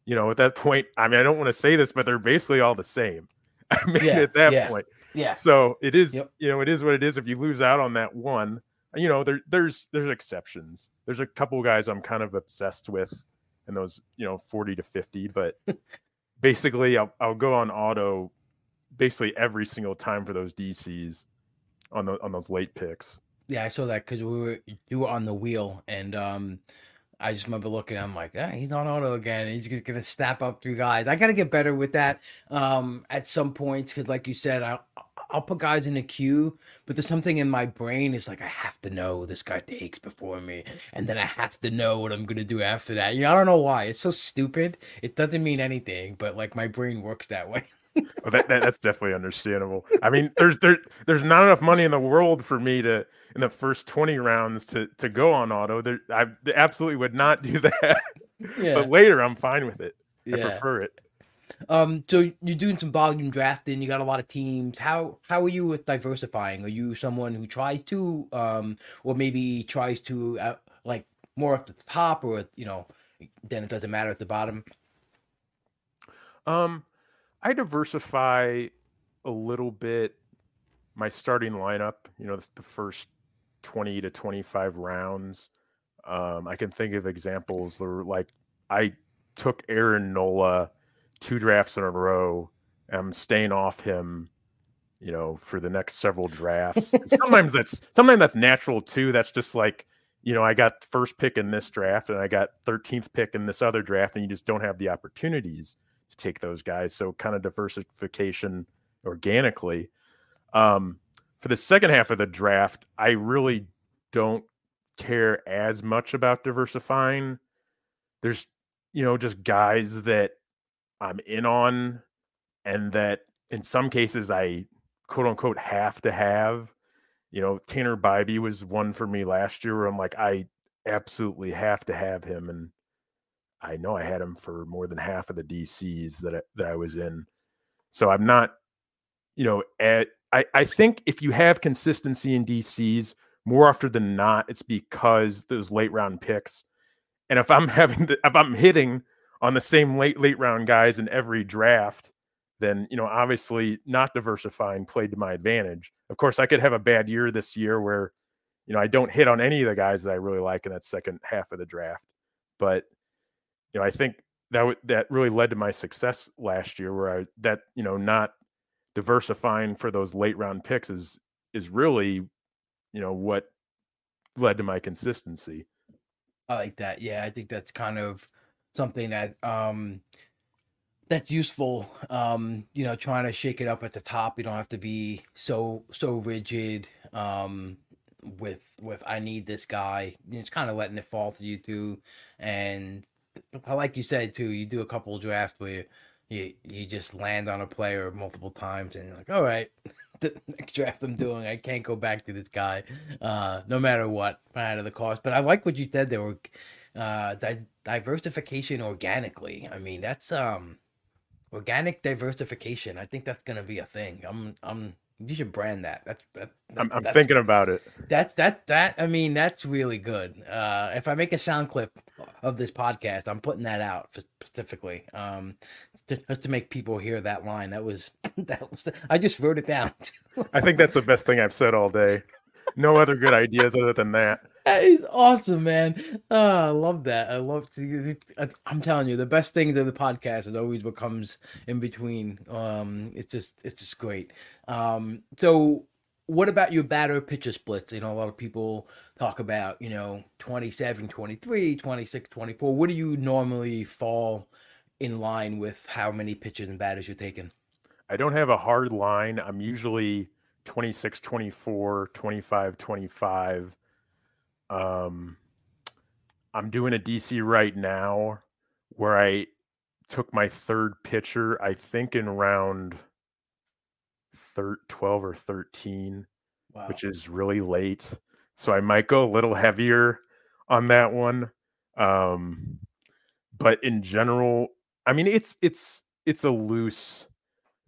You know, at that point, I mean, I don't want to say this, but they're basically all the same. [laughs] I mean, Yeah, at that yeah. point. Yeah. So it is, Yep. you know, it is what it is. If you lose out on that one, you know, there there's there's exceptions. There's a couple guys I'm kind of obsessed with in those, you know, 40 to 50, but [laughs] basically I'll I'll go on auto basically every single time for those DCs on the on those late picks. Yeah, I saw that because we were you were on the wheel, and um, I just remember looking. I'm like, ah, he's on auto again. He's just gonna snap up three guys. I gotta get better with that. Um, at some points, because like you said, I I'll put guys in a queue, but there's something in my brain is like I have to know this guy takes before me, and then I have to know what I'm gonna do after that. You know, I don't know why. It's so stupid. It doesn't mean anything, but like my brain works that way. [laughs] Well, that, that that's definitely understandable. I mean, there's there there's not enough money in the world for me to in the first 20 rounds to to go on auto. There, I absolutely would not do [laughs] that. Yeah, But later, I'm fine with it. I prefer it. Um, so you're doing some volume drafting. You got a lot of teams. How how are you with diversifying? Are you someone who tries to, um, or maybe tries to uh, like more up at the top, or you know, then it doesn't matter at the bottom? Um, I diversify a little bit my starting lineup. You know, the first 20 to 25 rounds. Um, I can think of examples that were like I took Aaron Nola two drafts in a row. And I'm staying off him, you know, for the next several drafts. Sometimes that's [laughs] sometimes that's natural too. That's just like, you know, I got first pick in this draft and I got 13th pick in this other draft, and you just don't have the opportunities take those guys. So kind of diversification organically. Um, for the second half of the draft, I really don't care as much about diversifying. There's, you know, just guys that I'm in on and that in some cases I quote unquote have to have. You know, Tanner Bibee was one for me last year where I'm like, I absolutely have to have him. And I know I had him for more than half of the DCs that I, that I was in. So I'm not, you know, at I, I think if you have consistency in DCs, more often than not, it's because those late round picks. And if I'm [laughs] having to, if I'm hitting on the same late late round guys in every draft, then you know obviously not diversifying played to my advantage. Of course, I could have a bad year this year where you know I don't hit on any of the guys that I really like in that second half of the draft. But you know, I think that w- that really led to my success last year where I that you know not diversifying for those late round picks is is really you know what led to my consistency. I like that. Yeah, I think that's kind of something that um that's useful. Um, you know, trying to shake it up at the top. You don't have to be so so rigid. Um, with with I need this guy. It's kind of letting it fall to you too. And like you said too, you do a couple drafts where you you just land on a player multiple times and you're like, all right, [laughs] the next draft I'm doing, I can't go back to this guy, uh, no matter what, out of the cost. But I like what you said there were uh di- diversification organically. I mean, that's um organic diversification. I think that's gonna be a thing. I'm I'm you should brand that. That's that, I'm, I'm that's thinking about it. that's that that I mean that's really good. Uh if I make a sound clip of this podcast, I'm putting that out specifically. Um just, just to make people hear that line. That was [laughs] that was I just wrote it down. I think that's the best thing I've said all day. No other good ideas other than that. That is awesome, man. Oh, I love that. I love to. I'm telling you, the best things of the podcast is always what comes in between. Um, it's just, it's just great. Um, so what about your batter pitcher splits? You know, a lot of people talk about, you know, 27, 23, 26, 24. What do you normally fall in line with how many pitches and batters you're taking? I don't have a hard line. I'm usually 26, 24, 25, 25. Um, I'm doing a DC right now where I took my third pitcher, I think in round thir- 12 or 13, Wow. which is really late. So I might go a little heavier on that one. Um, but in general, I mean it's it's it's a loose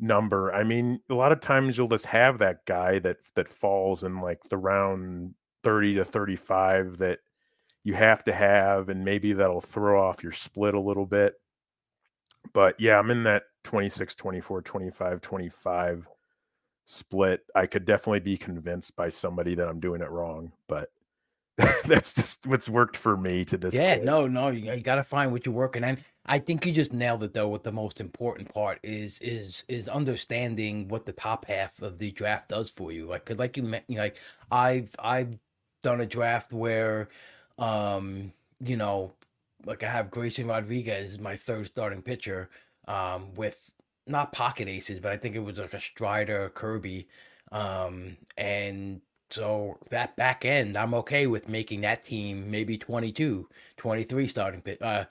number. I mean, a lot of times you'll just have that guy that that falls in like the round 30 to 35 that you have to have and maybe that'll throw off your split a little bit. But yeah, I'm in that 26 24 25 25 split. I could definitely be convinced by somebody that I'm doing it wrong, but [laughs] that's just what's worked for me to this Yeah, point. no, no, you, you got to find what you're working on. I think you just nailed it though. What the most important part is is is understanding what the top half of the draft does for you. like cause like you meant, like I've I've done a draft where, um, you know, like I have Grayson Rodriguez my third starting pitcher, um, with not pocket aces, but I think it was like a Strider, Kirby, um, and so that back end, I'm okay with making that team maybe 22, 23 starting pit, uh,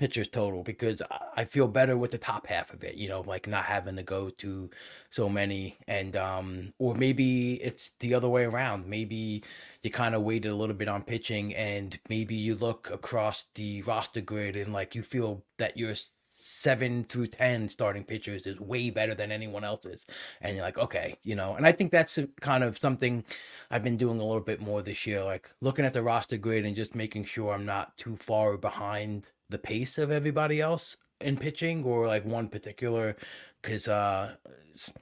pitchers total because I- feel better with the top half of it, you know, like not having to go to so many and um or maybe it's the other way around. Maybe you kind of waited a little bit on pitching and maybe you look across the roster grid and like you feel that your s- 7 through 10 starting pitchers is way better than anyone else's and you're like okay you know and i think that's kind of something i've been doing a little bit more this year like looking at the roster grid and just making sure i'm not too far behind the pace of everybody else in pitching or like one particular because uh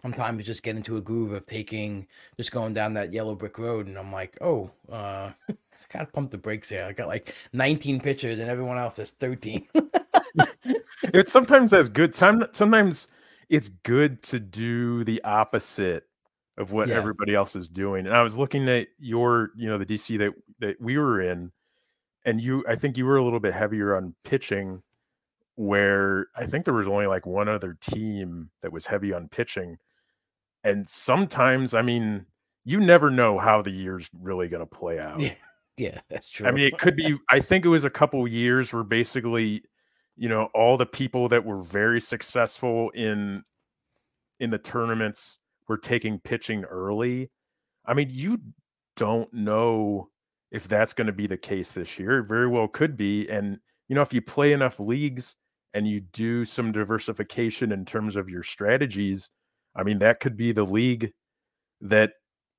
sometimes you just get into a groove of taking just going down that yellow brick road and i'm like oh uh [laughs] I gotta pump the brakes here. I got like 19 pitchers and everyone else has 13. [laughs] it's sometimes that's good. Some sometimes it's good to do the opposite of what Yeah. everybody else is doing. And I was looking at your, you know, the DC that that we were in, and you, I think you were a little bit heavier on pitching, where I think there was only like one other team that was heavy on pitching. And sometimes, I mean, you never know how the year's really going to play out. Yeah. [laughs] yeah, that's true. I mean, it could be. [laughs] I think it was a couple years where basically, you know, all the people that were very successful in in the tournaments were taking pitching early. I mean, you don't know if that's going to be the case this year. Very well could be. And you know, if you play enough leagues and you do some diversification in terms of your strategies, I mean, that could be the league that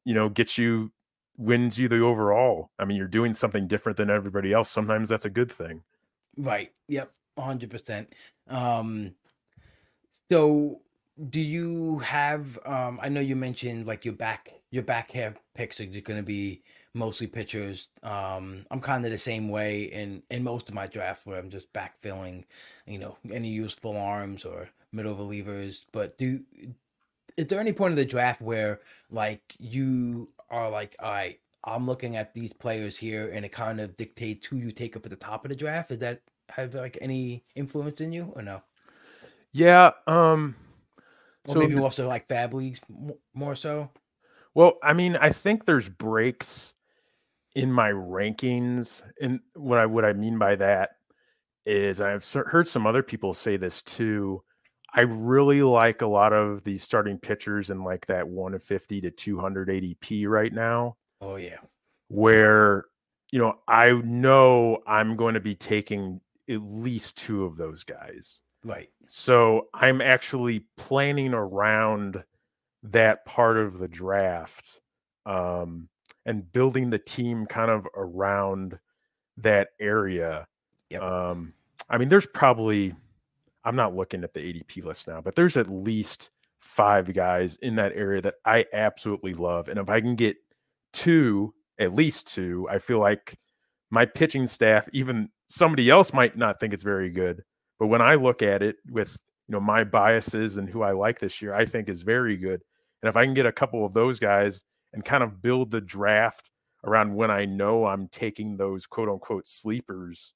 you know gets you wins you the overall. I mean, you're doing something different than everybody else. Sometimes that's a good thing. Right. Yep. hundred percent. Um so do you have um I know you mentioned like your back your back half picks are going to be mostly pitchers. Um, I'm kind of the same way in in most of my drafts where I'm just backfilling, you know, any useful arms or middle relievers. But do is there any point of the draft where like you are like, all right, I'm looking at these players here, and it kind of dictates who you take up at the top of the draft? Does that have like any influence in you or no? Yeah. Um. Or so maybe also like FAAB leagues more so. Well, I mean, I think there's breaks in my rankings, and what I what I mean by that is I've heard some other people say this too. I really like a lot of the starting pitchers in like that 150 to 200 ADP right now. Oh yeah. Where you know, I know I'm going to be taking at least two of those guys. Right. So I'm actually planning around that part of the draft um, and building the team kind of around that area. Yep. Um, I mean, there's probably I'm not looking at the ADP list now, but there's at least five guys in that area that I absolutely love. And if I can get two, at least two, I feel like my pitching staff, even somebody else might not think it's very good. But when I look at it with you know my biases and who I like this year, I think is very good. And if I can get a couple of those guys and kind of build the draft around when I know I'm taking those quote unquote sleepers,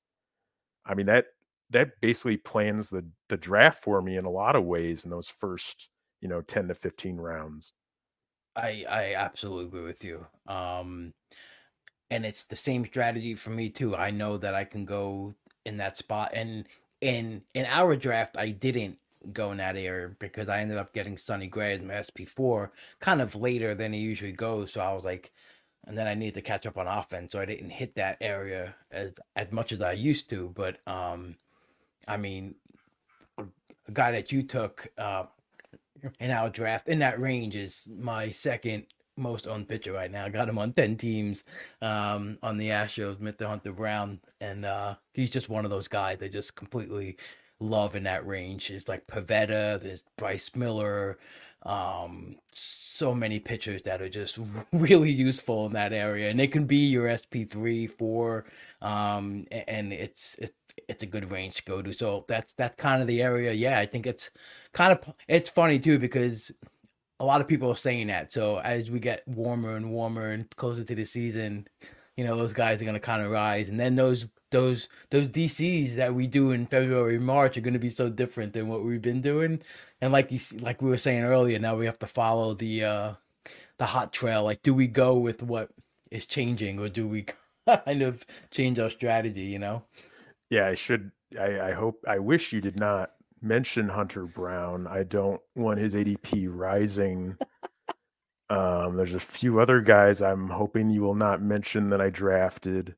I mean that that basically plans the the draft for me in a lot of ways in those first you know 10 to 15 rounds. I i absolutely agree with you um and it's the same strategy for me too i know that i can go in that spot and in in our draft i didn't go in that area because i ended up getting sonny gray as my sp4 kind of later than he usually goes so i was like and then i needed to catch up on offense so i didn't hit that area as as much as i used to but um I mean, a guy that you took uh, in our draft in that range is my second most owned pitcher right now. I got him on 10 teams um, on the Astros, Mr. Hunter Brown. And uh, he's just one of those guys that just completely love in that range. It's like Pivetta, there's Bryce Miller, um, so many pitchers that are just [laughs] really useful in that area. And they can be your SP3, 4, um, and it's, it's it's a good range to go to. So that's that's kind of the area. Yeah, I think it's kind of it's funny too because a lot of people are saying that. So as we get warmer and warmer and closer to the season, you know, those guys are gonna kind of rise, and then those those those DCs that we do in February, March are gonna be so different than what we've been doing. And like you like we were saying earlier, now we have to follow the uh the hot trail. Like, do we go with what is changing, or do we [laughs] kind of change our strategy? You know. Yeah, I should. I, I hope. I wish you did not mention Hunter Brown. I don't want his ADP rising. [laughs] um, there's a few other guys I'm hoping you will not mention that I drafted.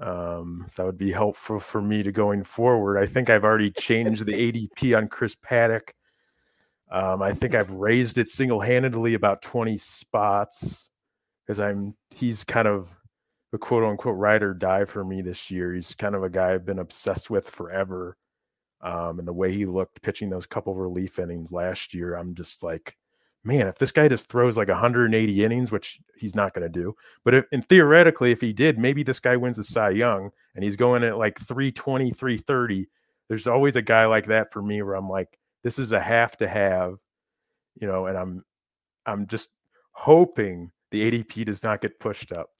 Um, so that would be helpful for me to going forward. I think I've already changed the ADP on Chris Paddack. Um, I think I've raised it single handedly about 20 spots because I'm he's kind of the quote unquote ride or die for me this year. He's kind of a guy I've been obsessed with forever. Um, and the way he looked pitching those couple relief innings last year, I'm just like, man, if this guy just throws like 180 innings, which he's not going to do, but if, and theoretically, if he did, maybe this guy wins the Cy Young and he's going at like 320, 330. There's always a guy like that for me where I'm like, this is a have to have, you know, and I'm, I'm just hoping the ADP does not get pushed up.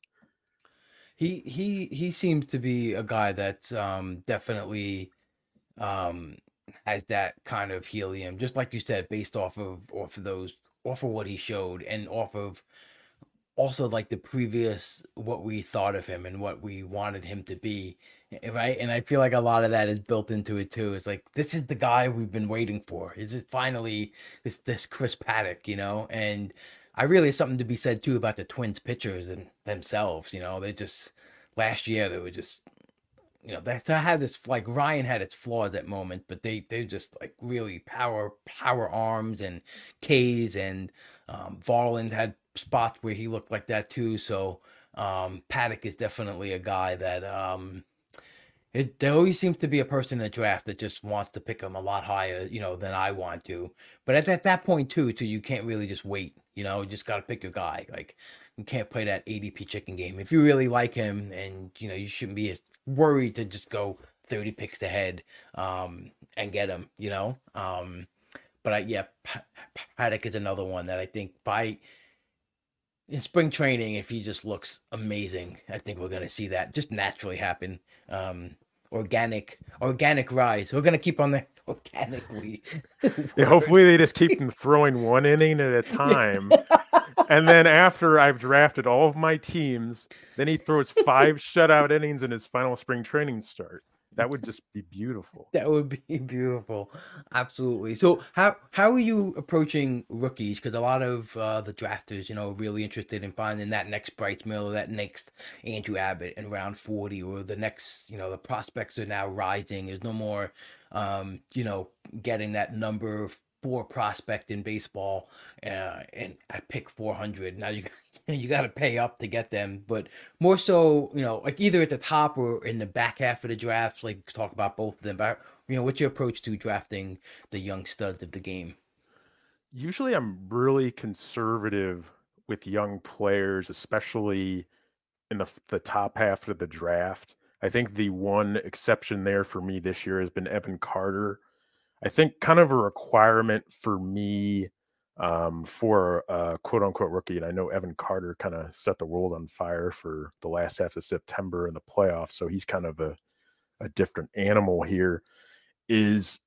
He he he seems to be a guy that's um, definitely um, has that kind of helium, just like you said, based off of off of those off of what he showed, and off of also like the previous what we thought of him and what we wanted him to be eh, right? And i feel like a lot of that is built into it too. It's like this is the guy we've been waiting for. Is it finally this this chris paddack you know? And I really something to be said too about the Twins pitchers and themselves. You know, they just last year they were just you know they had this like Ryan had its flaws at moment, but they they just like really power power arms and K's and um, Varland had spots where he looked like that too. So um, Paddack is definitely a guy that um, It there always seems to be a person in the draft that just wants to pick them a lot higher, you know, than I want to. But at, at that point too, too, you can't really just wait. You know, you just got to pick your guy. Like you can't play that ADP chicken game. If you really like him, and you know, you shouldn't be as worried to just go thirty picks ahead um, and get him. You know, um, but I, yeah, Paddack is another one that I think by in spring training, if he just looks amazing, I think we're gonna see that just naturally happen. Um, organic, organic rise. We're gonna keep on there [laughs] yeah, hopefully they just keep them throwing one inning at a time. and then after I've drafted all of my teams, then he throws five shutout innings in his final spring training start. That would just be beautiful. That would be [laughs] beautiful. Absolutely. So how how are you approaching rookies? Because a lot of uh, the drafters, you know, are really interested in finding that next Bryce Miller, that next Andrew Abbott in round forty, or the next, you know, the prospects are now rising. There's no more, um, you know, getting that number four prospect in baseball, uh, and I pick four hundred. Now you [laughs] you got to pay up to get them, but more so, you know, like either at the top or in the back half of the drafts. Like talk about both of them. But you know, what's your approach to drafting the young studs of the game? Usually, I'm really conservative with young players, especially in the the top half of the draft. I think the one exception there for me this year has been Evan Carter. I think kind of a requirement for me um, for a quote unquote rookie. And I know Evan Carter kind of set the world on fire for the last half of September in the playoffs. So he's kind of a, a different animal here. Is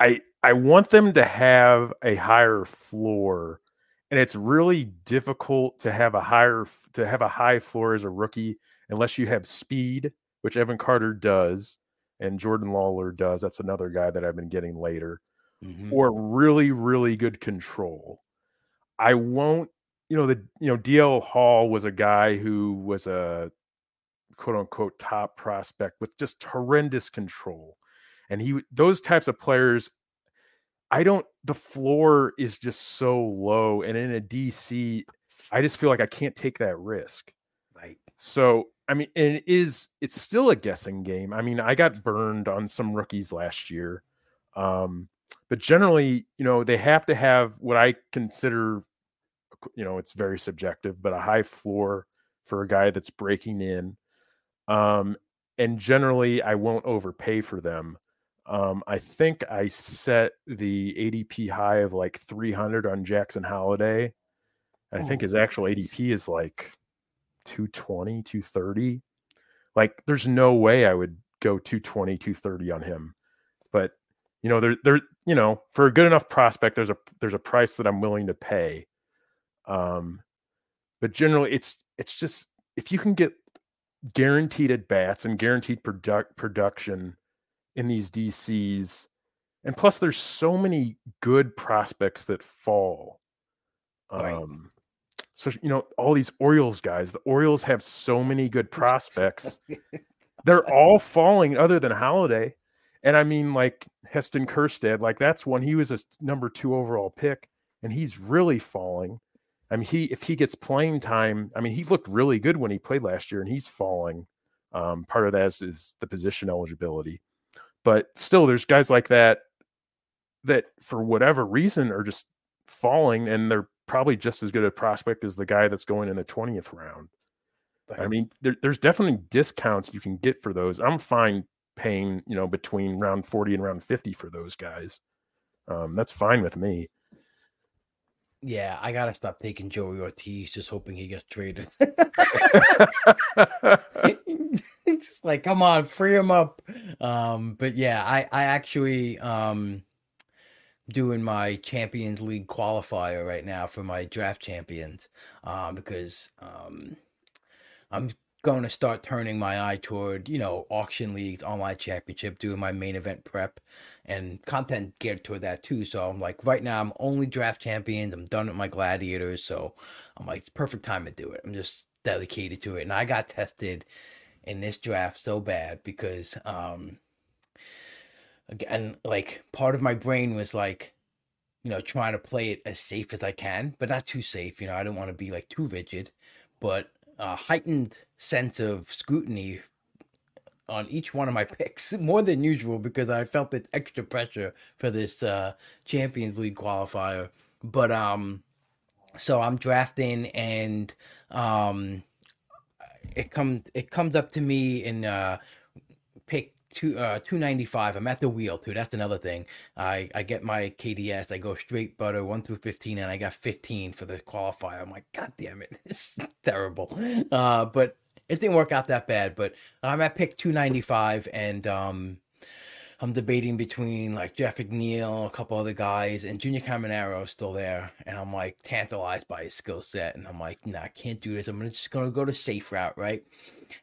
I I want them to have a higher floor. And it's really difficult to have a higher to have a high floor as a rookie unless you have speed, which Evan Carter does, and Jordan Lawlar does. That's another guy that I've been getting later mm-hmm. or really, really good control. I won't, you know, the, you know, DL Hall was a guy who was a quote unquote top prospect with just horrendous control. And he, those types of players, I don't, the floor is just so low. And in a DC, I just feel like I can't take that risk. Right. So, I mean, and it is, it's still a guessing game. I mean, I got burned on some rookies last year. Um, but generally, you know, they have to have what I consider, you know, it's very subjective, but a high floor for a guy that's breaking in. Um, and generally, I won't overpay for them. Um, I think I set the ADP high of like 300 on Jackson Holliday. I think oh, his actual ADP is like 220, 230. Like, there's no way I would go 220, 230 on him. You know, there, there, you know, for a good enough prospect, there's a there's a price that I'm willing to pay. Um, but generally, it's it's just if you can get guaranteed at bats and guaranteed product production in these DCs, and plus there's so many good prospects that fall. Right. Um, so you know all these Orioles guys, the Orioles have so many good [laughs] prospects. They're all falling, other than Holliday. And I mean, like Heston Kjerstad, like that's when he was a number two overall pick, and he's really falling. I mean, he if he gets playing time, I mean, he looked really good when he played last year, and he's falling. Um, part of that is, is the position eligibility, but still, there's guys like that that for whatever reason are just falling, and they're probably just as good a prospect as the guy that's going in the twentieth round. I mean, there, there's definitely discounts you can get for those. I'm fine paying, you know, between round 40 and round 50 for those guys. Um, that's fine with me. Yeah, I gotta stop taking Joey Ortiz, just hoping he gets traded. [laughs] [laughs] just like, come on, free him up. Um, but yeah, I I actually um doing my Champions League qualifier right now for my draft champions, um, because um I'm going to start turning my eye toward, you know, auction leagues, online championship, doing my main event prep and content geared toward that too. So I'm like, right now I'm only draft champions. I'm done with my gladiators. So I'm like, it's perfect time to do it. I'm just dedicated to it. And I got tested in this draft so bad because, um, again, like part of my brain was like, you know, trying to play it as safe as I can, but not too safe. You know, I don't want to be like too rigid, but a heightened sense of scrutiny on each one of my [laughs] picks more than usual because I felt this extra pressure for this uh, Champions League qualifier. But um, so I'm drafting and um, it comes it comes up to me in uh, pick two uh 295 i'm at the wheel too that's another thing i i get my kds i go straight butter 1 through 15 and i got 15 for the qualifier i'm like god damn it [laughs] it's terrible uh but it didn't work out that bad but i'm at pick 295 and um I'm debating between like Jeff McNeil, a couple other guys, and Junior Caminero is still there. And I'm like tantalized by his skill set. And I'm like, nah, I can't do this. I'm just going to go the safe route, right?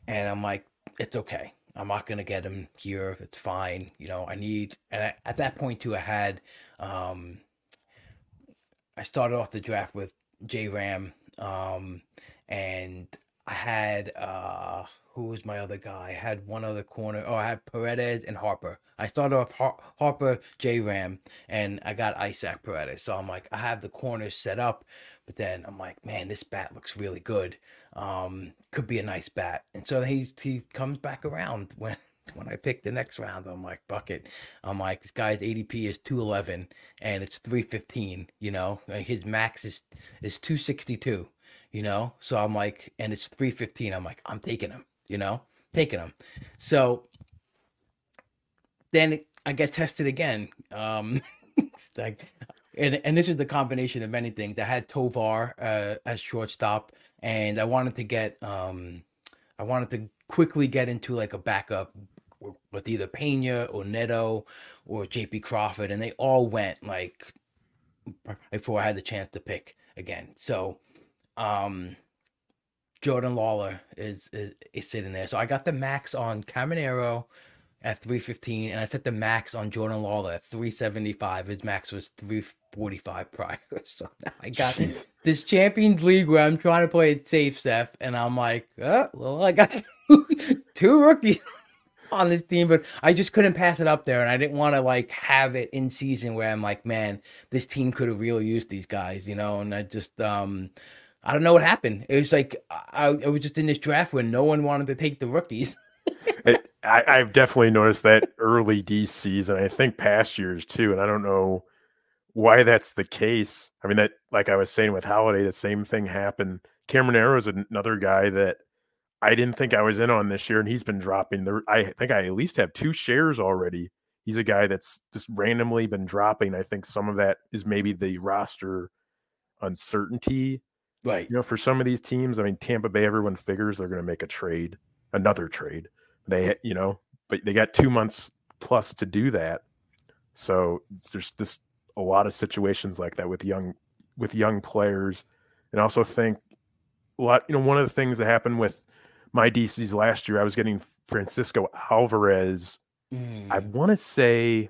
And I'm like, it's okay. I'm not gonna get him here. It's fine. You know, I need, and I, at that point too, I had, um, I started off the draft with J Ram, um, and I had, uh, who was my other guy? I had one other corner. Oh, I had Paredes and Harper. I started off Har- Harper, J Ram, and I got Isaac Paredes. So I'm like, I have the corners set up, but then I'm like, man, this bat looks really good. Um, could be a nice bat. And so he he comes back around [laughs] when when I pick the next round. I'm like, bucket. I'm like, this guy's ADP is 211 and it's 315. You know, his max is is 262. You know, so I'm like, and it's 315. I'm like, I'm taking him. You know, taking him. So then I get tested again. Um, [laughs] like, and, and this is the combination of many things. I had Tovar uh, as shortstop, and I wanted to get, um, I wanted to quickly get into like a backup with either Pena or Neto or JP Crawford, and they all went like before I had the chance to pick again. So, um, Jordan Lawlar is, is is sitting there. So I got the max on Caminero at 315 and I set the max on Jordan Lawlar at 375. His max was 345 prior. [laughs] So now I got Jeez. this Champions League where I'm trying to play it safe, Seth, and I'm like, oh, well, I got [laughs] two, two rookies [laughs] on this team, but I just couldn't pass it up there, and I didn't want to like have it in season where I'm like, man, this team could have really used these guys, you know, and I just um I don't know what happened. It was like I, I was just in this draft where no one wanted to take the rookies. It, I, I've definitely noticed that early D season. I think past years too, and I don't know why that's the case. I mean, that like I was saying with Holliday, the same thing happened. Caminero is another guy that I didn't think I was in on this year, and he's been dropping. The I think I at least have two shares already. He's a guy that's just randomly been dropping. I think some of that is maybe the roster uncertainty Right. You know, for some of these teams, I mean, Tampa Bay, everyone figures they're going to make a trade, another trade. They, you know, but they got two months plus to do that. So there's just a lot of situations like that with young, with young players, and I also think a lot. You know, one of the things that happened with my DCs last year, I was getting Francisco Alvarez. Mm. I want to say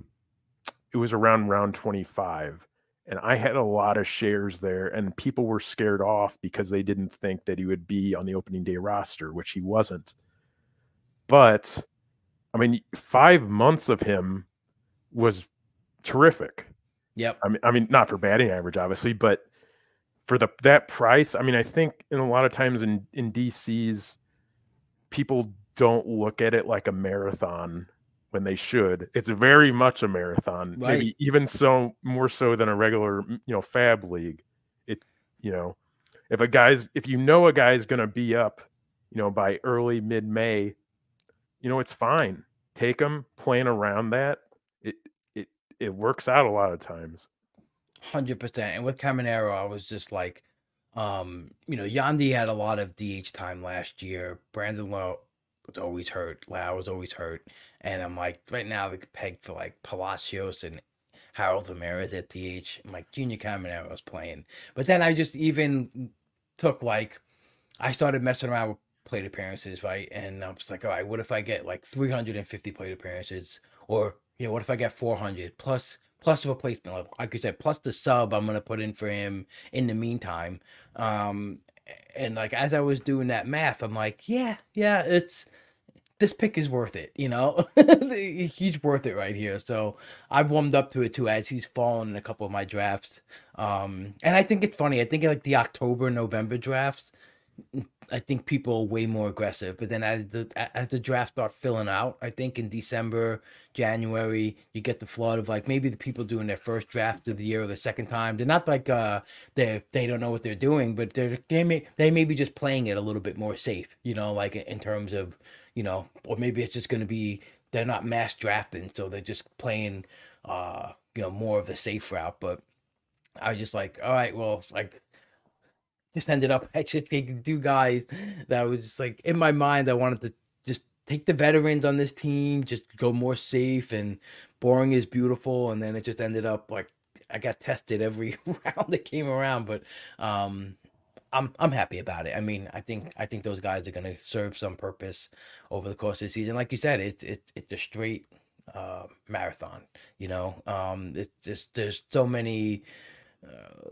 it was around round 25 and I had a lot of shares there, and people were scared off because they didn't think that he would be on the opening day roster, which he wasn't. But I mean, five months of him was terrific. Yep. I mean, I mean, not for batting average, obviously, but for the that price, I mean, I think in a lot of times in in DCs, people don't look at it like a marathon when they should. It's very much a marathon, right. maybe even so more so than a regular, you know, FAAB league. It, you know, if a guy's if you know a guy's going to be up, you know, by early mid May, you know, it's fine. Take them playing around that. It it it works out a lot of times. Hundred percent. And with Caminero, I was just like, um, you know, Yandy had a lot of DH time last year. Brandon Lowe was always hurt. Lau was always hurt. And I'm like, right now, they pegged for like Palacios and Harold Ramirez at DH. I'm like, Junior Caminero was playing. But then I just even took like, I started messing around with plate appearances, right? And I was like, all right, what if I get like 350 plate appearances? Or, you know, what if I get 400 plus plus a replacement level? Like you said, plus the sub I'm going to put in for him in the meantime. Um, and like as I was doing that math, I'm like, yeah, yeah, it's this pick is worth it, you know. [laughs] he's worth it right here. So I've warmed up to it too as he's fallen in a couple of my drafts. Um, and I think it's funny. I think like the October, November drafts, I think people are way more aggressive. But then as the as the draft start filling out, I think in December, January, you get the flood of like maybe the people doing their first draft of the year or the second time. They're not like uh they they don't know what they're doing, but they're they may they may be just playing it a little bit more safe, you know, like in terms of you know, or maybe it's just going to be they're not mass drafting, so they're just playing uh you know more of the safe route. But I was just like, all right, well, like just ended up [laughs] actually taking two guys that was just like in my mind. I wanted to just take the veterans on this team, just go more safe and boring is beautiful. And then it just ended up like I got tested every [laughs] round that came around. But um, I'm I'm happy about it. I mean, I think I think those guys are gonna serve some purpose over the course of the season. Like you said, it's it's it's a straight uh, marathon. You know, um, it's just there's so many. Uh,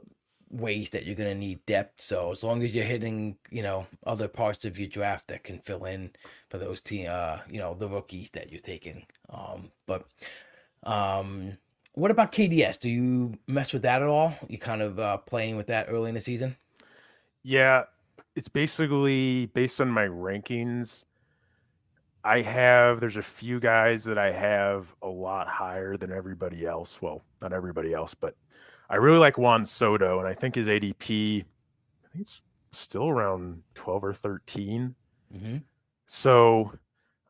ways that you're going to need depth. So as long as you're hitting, you know, other parts of your draft that can fill in for those team, uh, you know, the rookies that you're taking. Um, but um, what about KDS? Do you mess with that at all? You kind of uh, playing with that early in the season? Yeah, it's basically based on my rankings. I have there's a few guys that I have a lot higher than everybody else. Well, not everybody else, but I really like Juan Soto, and I think his ADP, I think it's still around 12 or 13. Mm-hmm. So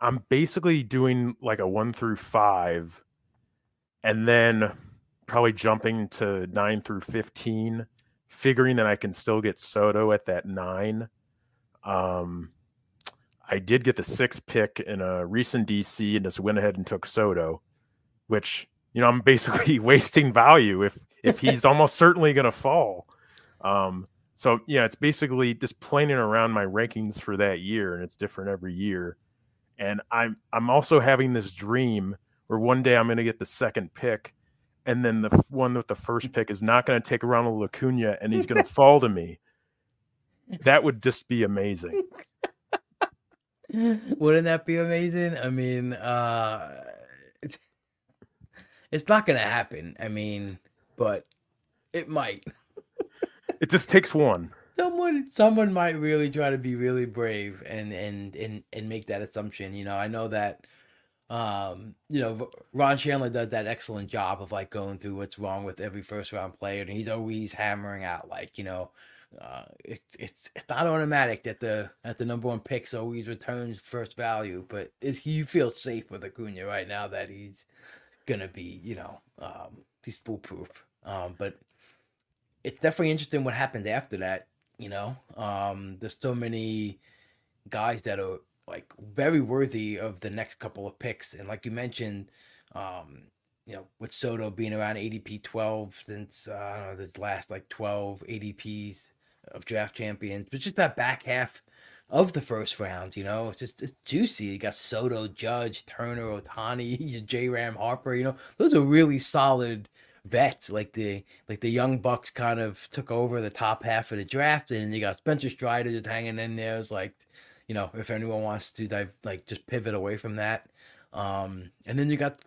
I'm basically doing like a one through five, and then probably jumping to nine through 15, figuring that I can still get Soto at that nine. Um, I did get the sixth pick in a recent DC and just went ahead and took Soto, which you know I'm basically [laughs] wasting value if if he's [laughs] almost certainly going to fall. Um, so yeah, it's basically just planning around my rankings for that year, and it's different every year. And I'm I'm also having this dream where one day I'm going to get the second pick, and then the one with the first pick is not going to take Ronald Acuna, and he's going [laughs] to fall to me. That would just be amazing. [laughs] Wouldn't that be amazing? I mean, uh, it's, it's not going to happen. I mean, but it might. [laughs] it just takes one. Someone someone might really try to be really brave and and and and make that assumption. You know, I know that um, you know, Ron Shandler does that excellent job of like going through what's wrong with every first round player, and he's always hammering out like, you know, uh, it's it's it's not automatic that the that the number one picks always returns first value, but if you feel safe with Acuna right now that he's gonna be, you know, um, he's foolproof. Um, but it's definitely interesting what happened after that. You know, um, there's so many guys that are like very worthy of the next couple of picks, and like you mentioned, um, you know, with Soto being around ADP 12 since uh, I don't know this last like 12 ADPs of draft champions, but just that back half of the first round. You know, it's just it's juicy. You got Soto, Judge, Turner, Ohtani, [laughs] J Ram, Harper. You know, those are really solid vets. Like the like the young Bucks kind of took over the top half of the draft, and you got Spencer Strider just hanging in there. It's like, you know, if anyone wants to dive like just pivot away from that. Um, and then you got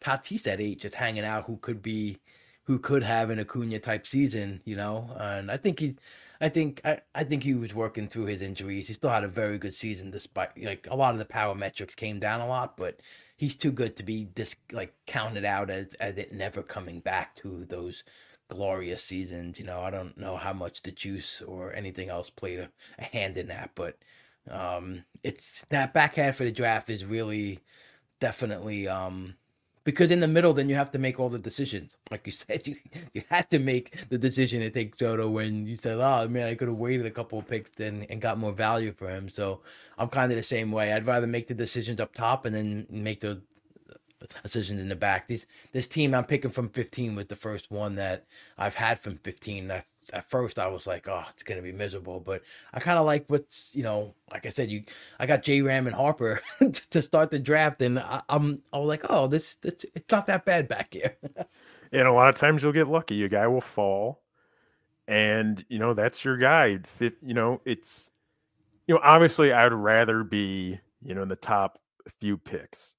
Tatis at eight just hanging out, who could be, who could have an Acuna type season, you know. And I think he, I think I, I think he was working through his injuries. He still had a very good season despite like a lot of the power metrics came down a lot, but he's too good to be dis like counted out as as it never coming back to those glorious seasons. You know, I don't know how much the juice or anything else played a, a hand in that, but um it's that back half of the draft is really definitely um because in the middle, then you have to make all the decisions. Like you [laughs] said, you you had to make the decision to take Soto when you said, "Oh man, I could have waited a couple of picks then and got more value for him." So I'm kind of the same way. I'd rather make the decisions up top and then make the decisions in the back. These this team I'm picking from 15 was the first one that I've had from 15. I, at first I was like, oh, it's gonna be miserable, but I kind of like what's you know, like I said, you I got J Ram and Harper [laughs] to start the draft, and I, am I was like, oh, this, this it's not that bad back here. [laughs] and a lot of times you'll get lucky. A guy will fall, and you know that's your guy. You know it's you know obviously I'd rather be you know in the top few picks,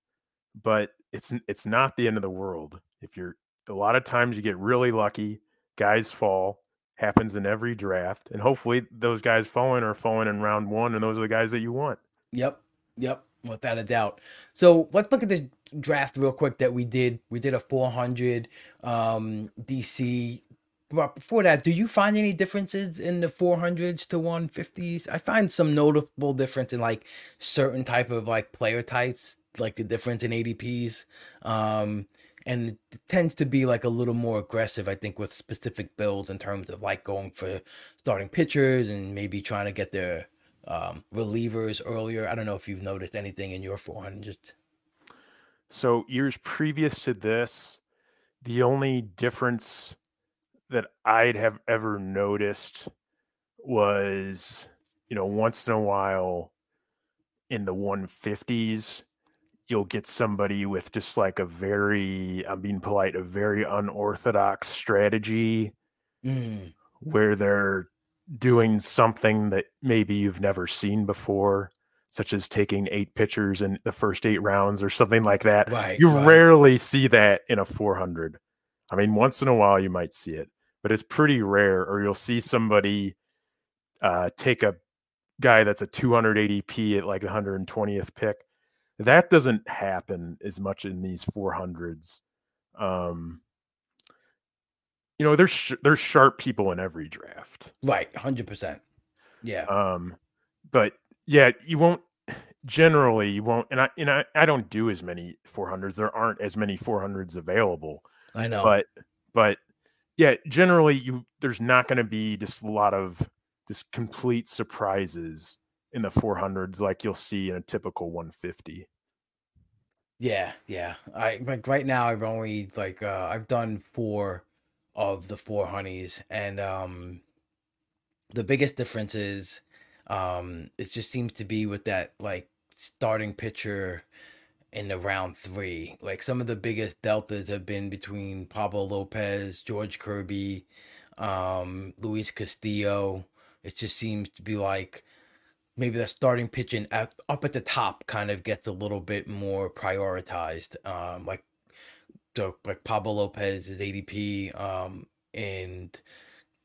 but it's it's not the end of the world if you're a lot of times you get really lucky guys fall happens in every draft, and hopefully those guys falling are falling in round one, and those are the guys that you want. Yep, yep, without a doubt. So let's look at the draft real quick that we did. We did a 400 um, DC. But before that, do you find any differences in the 400s to 150s? I find some notable difference in like certain type of like player types, like the difference in ADPs. Um, and it tends to be like a little more aggressive, I think, with specific builds in terms of like going for starting pitchers and maybe trying to get their um, relievers earlier. I don't know if you've noticed anything in your 400. Just... So years previous to this, the only difference that I'd have ever noticed was, you know, once in a while in the 150s, you'll get somebody with just like a very, I'm being polite, a very unorthodox strategy Mm, where they're doing something that maybe you've never seen before, such as taking eight pitchers in the first eight rounds or something like that. right. You right. rarely see that in a 400. I mean, once in a while you might see it, but it's pretty rare. Or you'll see somebody uh, take a guy that's a 200 ADP at like the 120th pick. That doesn't happen as much in these 400s. Um, you know, there's sh- there's sharp people in every draft. Right. 100%. Yeah. Um, but yeah, you won't generally you won't and I and I, I don't do as many 400s. There aren't as many 400s available. I know. But but yeah, generally you there's not going to be just a lot of this complete surprises in the 400s like you'll see in a typical 150. Yeah, yeah. I like right now I've only like uh I've done four of the four honeys and um the biggest difference is um it just seems to be with that like starting pitcher in the round three. Like some of the biggest deltas have been between Pablo Lopez, George Kirby, um, Luis Castillo. It just seems to be like maybe the starting pitching at, up at the top kind of gets a little bit more prioritized. Um, like so like Pablo Lopez's ADP, um, and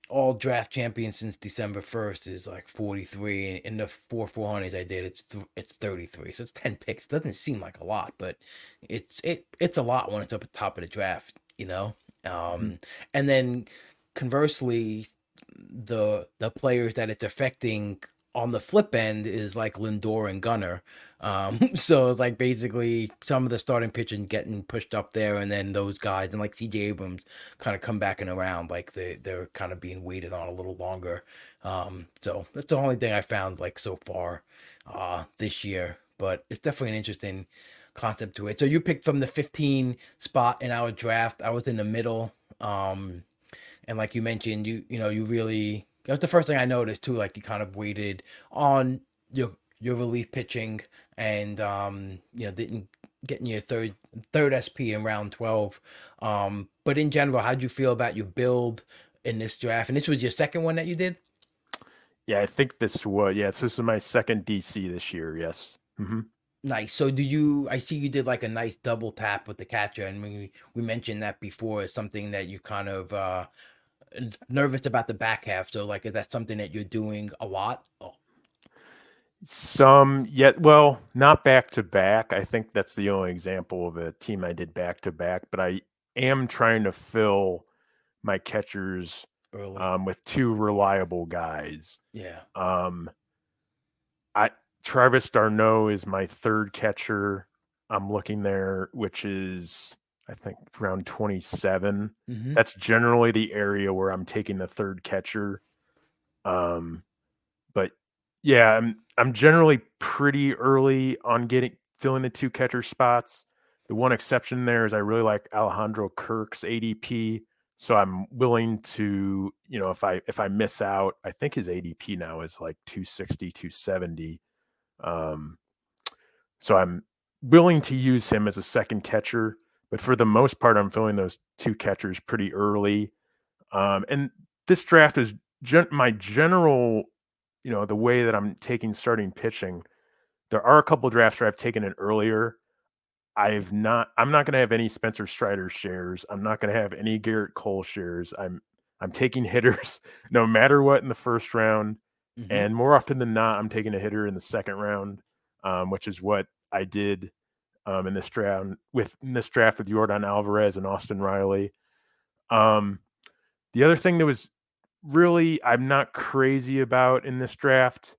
all draft champions since December first is like forty three. In the four four hundreds I did, it's th- it's thirty three. So it's ten picks. Doesn't seem like a lot, but it's it it's a lot when it's up at the top of the draft. You know, um, and then conversely, the the players that it's affecting on the flip end is like Lindor and Gunnar. Um, [laughs] so it's like basically some of the starting pitching getting pushed up there, and then those guys and like CJ Abrams kind of come back and around, like they they're kind of being waited on a little longer. Um, so that's the only thing I found like so far uh, this year, but it's definitely an interesting concept to it. So you picked from the 15 spot in our draft. I was in the middle. Um, and like you mentioned, you you know you really that was the first thing I noticed too. Like you kind of waited on your your relief pitching, and um, you know didn't getting your third third SP in round twelve. Um, but in general, how'd you feel about your build in this draft? And this was your second one that you did. Yeah, I think this was yeah. So this is my second DC this year. Yes. hmm Nice. So do you? I see you did like a nice double tap with the catcher, and we we mentioned that before as something that you kind of uh nervous about the back half. So like, is that something that you're doing a lot? Oh, Some yet, well, not back to back. I think that's the only example of a team I did back to back. But I am trying to fill my catchers um, with two reliable guys. yeah. Um, I Travis d'Arnaud is my third catcher. I'm looking there, which is I think around 27. Mm-hmm. That's generally the area where I'm taking the third catcher. Um, but yeah, I'm I'm generally pretty early on getting filling the two catcher spots. The one exception there is I really like Alejandro Kirk's ADP, so I'm willing to, you know, if I if I miss out, I think his ADP now is like 260, 270. Um, so I'm willing to use him as a second catcher, but for the most part, I'm filling those two catchers pretty early. Um, and this draft is gen- my general, you know, the way that I'm taking starting pitching. There are a couple drafts where I've taken it earlier. I've not. I'm not going to have any Spencer Strider shares. I'm not going to have any Gerrit Cole shares. I'm. I'm taking [laughs] hitters no matter what in the first round. Mhm. And more often than not, I'm taking a hitter in the second round, um, which is what I did um, in this draft with in this draft with Yordan Alvarez and Austin Riley. Um, the other thing that was really I'm not crazy about in this draft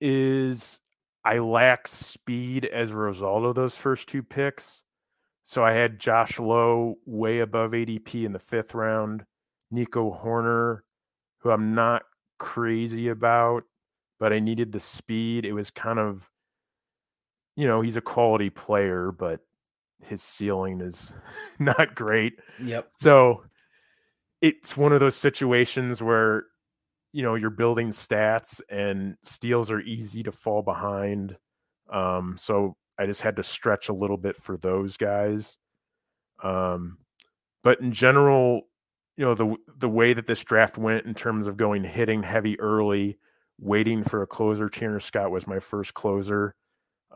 is I lack speed as a result of those first two picks. So I had Josh Lowe way above ADP in the fifth round, Nico Hoerner, who I'm not crazy about, but I needed the speed. It was kind of, you know, he's a quality player, but his ceiling is [laughs] not great. Yep. So it's one of those situations where you know you're building stats and steals are easy to fall behind. Um, so I just had to stretch a little bit for those guys. Um, but in general, you know the the way that this draft went in terms of going hitting heavy early, waiting for a closer. Tanner Scott was my first closer.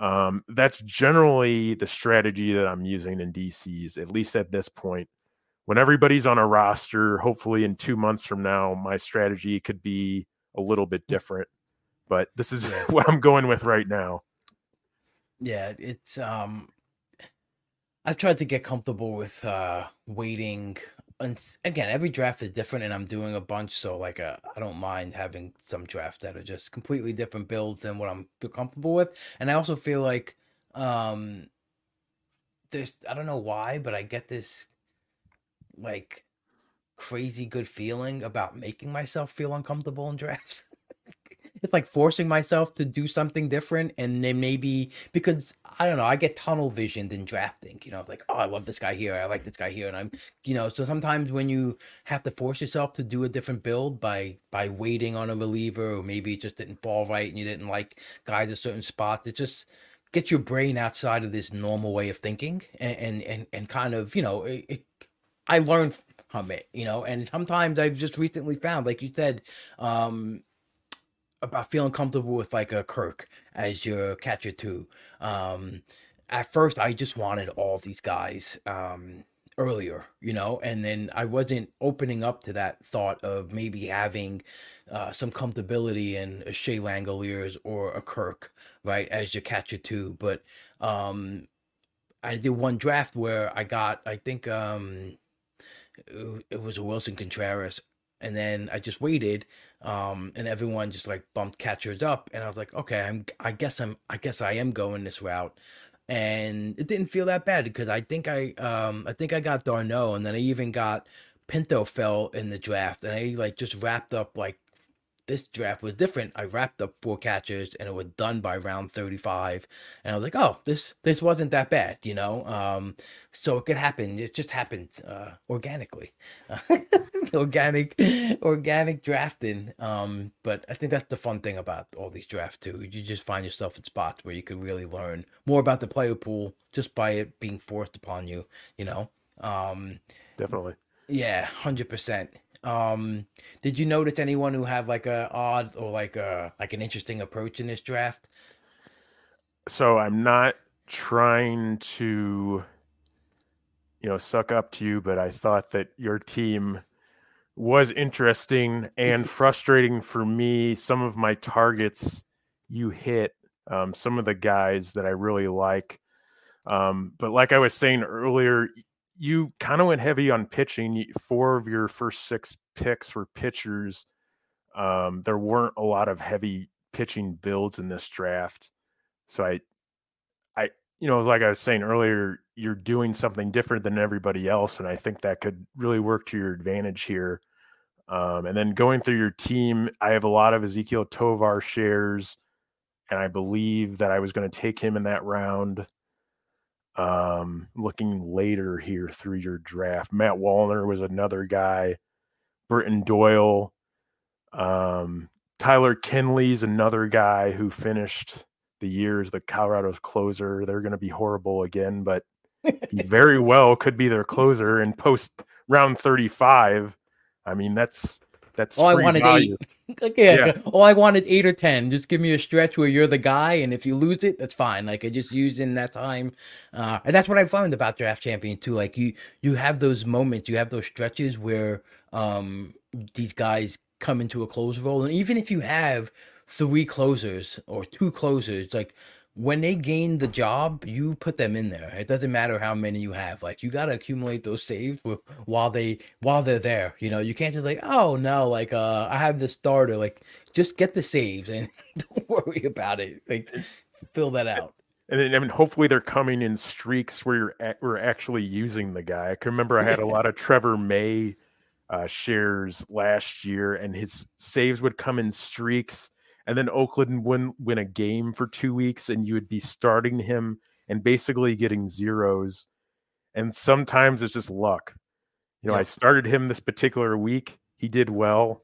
Um, that's generally the strategy that I'm using in DCs, at least at this point. When everybody's on a roster, hopefully in two months from now, my strategy could be a little bit different. But this is [laughs] what I'm going with right now. Yeah, it's um I've tried to get comfortable with uh waiting and again, every draft is different and I'm doing a bunch so like uh, I don't mind having some drafts that are just completely different builds than what I'm comfortable with. And I also feel like um there's I don't know why, but I get this like crazy good feeling about making myself feel uncomfortable in drafts. It's like forcing myself to do something different and then maybe because I don't know, I get tunnel visioned in drafting, you know, like, oh I love this guy here, I like this guy here, and I'm you know, so sometimes when you have to force yourself to do a different build by by waiting on a reliever or maybe it just didn't fall right and you didn't like guys a certain spot it just gets your brain outside of this normal way of thinking and and and, and kind of, you know, it, it I learned from it, you know, and sometimes I've just recently found, like you said, um, about feeling comfortable with like a Kirk as your catcher too. Um, at first, I just wanted all these guys um, earlier, you know, and then I wasn't opening up to that thought of maybe having uh, some comfortability in a Shea Langeliers or a Kirk, right, as your catcher too. But um, I did one draft where I got, I think, um, it it was a Willson Contreras, and then I just waited, um, and everyone just like bumped catchers up, and I was like, okay, I'm, I guess I'm, I guess I am going this route, and it didn't feel that bad because I think I, um, I think I got d'Arnaud, and then I even got Pinto fell in the draft, and I like just wrapped up like. This draft was different. I wrapped up four catchers and it was done by round 35. And I was like, oh, this this wasn't that bad, you know? Um, so it could happen. It just happened uh, organically, [laughs] organic, organic drafting. Um, but I think that's the fun thing about all these drafts too. You just find yourself in spots where you can really learn more about the player pool just by it being forced upon you. You know. Um, Definitely. yeah, hundred percent. Um, did you notice anyone who had like a odd or like a like an interesting approach in this draft? So I'm not trying to, you know, suck up to you, but I thought that your team was interesting and [laughs] frustrating for me. Some of my targets you hit, um, some of the guys that I really like. Um, but like I was saying earlier, you kind of went heavy on pitching. Four of your first six picks were pitchers. Um, there weren't a lot of heavy pitching builds in this draft. So I, I, you know, like I was saying earlier, you're doing something different than everybody else, and I think that could really work to your advantage here. Um, and then going through your team, I have a lot of Ezequiel Tovar shares, and I believe that I was going to take him in that round. Um, looking later here through your draft, Matt Wallner was another guy. Brenton Doyle, um, Tyler Kinley's another guy who finished the year as the Colorado's closer. They're going to be horrible again, but he [laughs] very well could be their closer in post round 35. I mean, that's That's All I wanted value. eight. [laughs] Like, yeah, Yeah. All I wanted eight or ten. Just give me a stretch where you're the guy, and if you lose it, that's fine. Like I just used in that time, uh, and that's what I found about Draft Champion too. Like you, you have those moments, you have those stretches where um these guys come into a closer role, and even if you have three closers or two closers, like when they gain the job, you put them in there. It doesn't matter how many you have. Like you got to accumulate those saves while they while they're there. You know, you can't just like, oh no, like uh, I have the starter. Like just get the saves and [laughs] don't worry about it. Like fill that out. And then, I mean, hopefully they're coming in streaks where you're ac- we're actually using the guy. I can remember I had a [laughs] lot of Trevor May uh, shares last year, and his saves would come in streaks, and then Oakland wouldn't win a game for two weeks, and you would be starting him and basically getting zeros. And sometimes it's just luck. You know, I started him this particular week. He did well.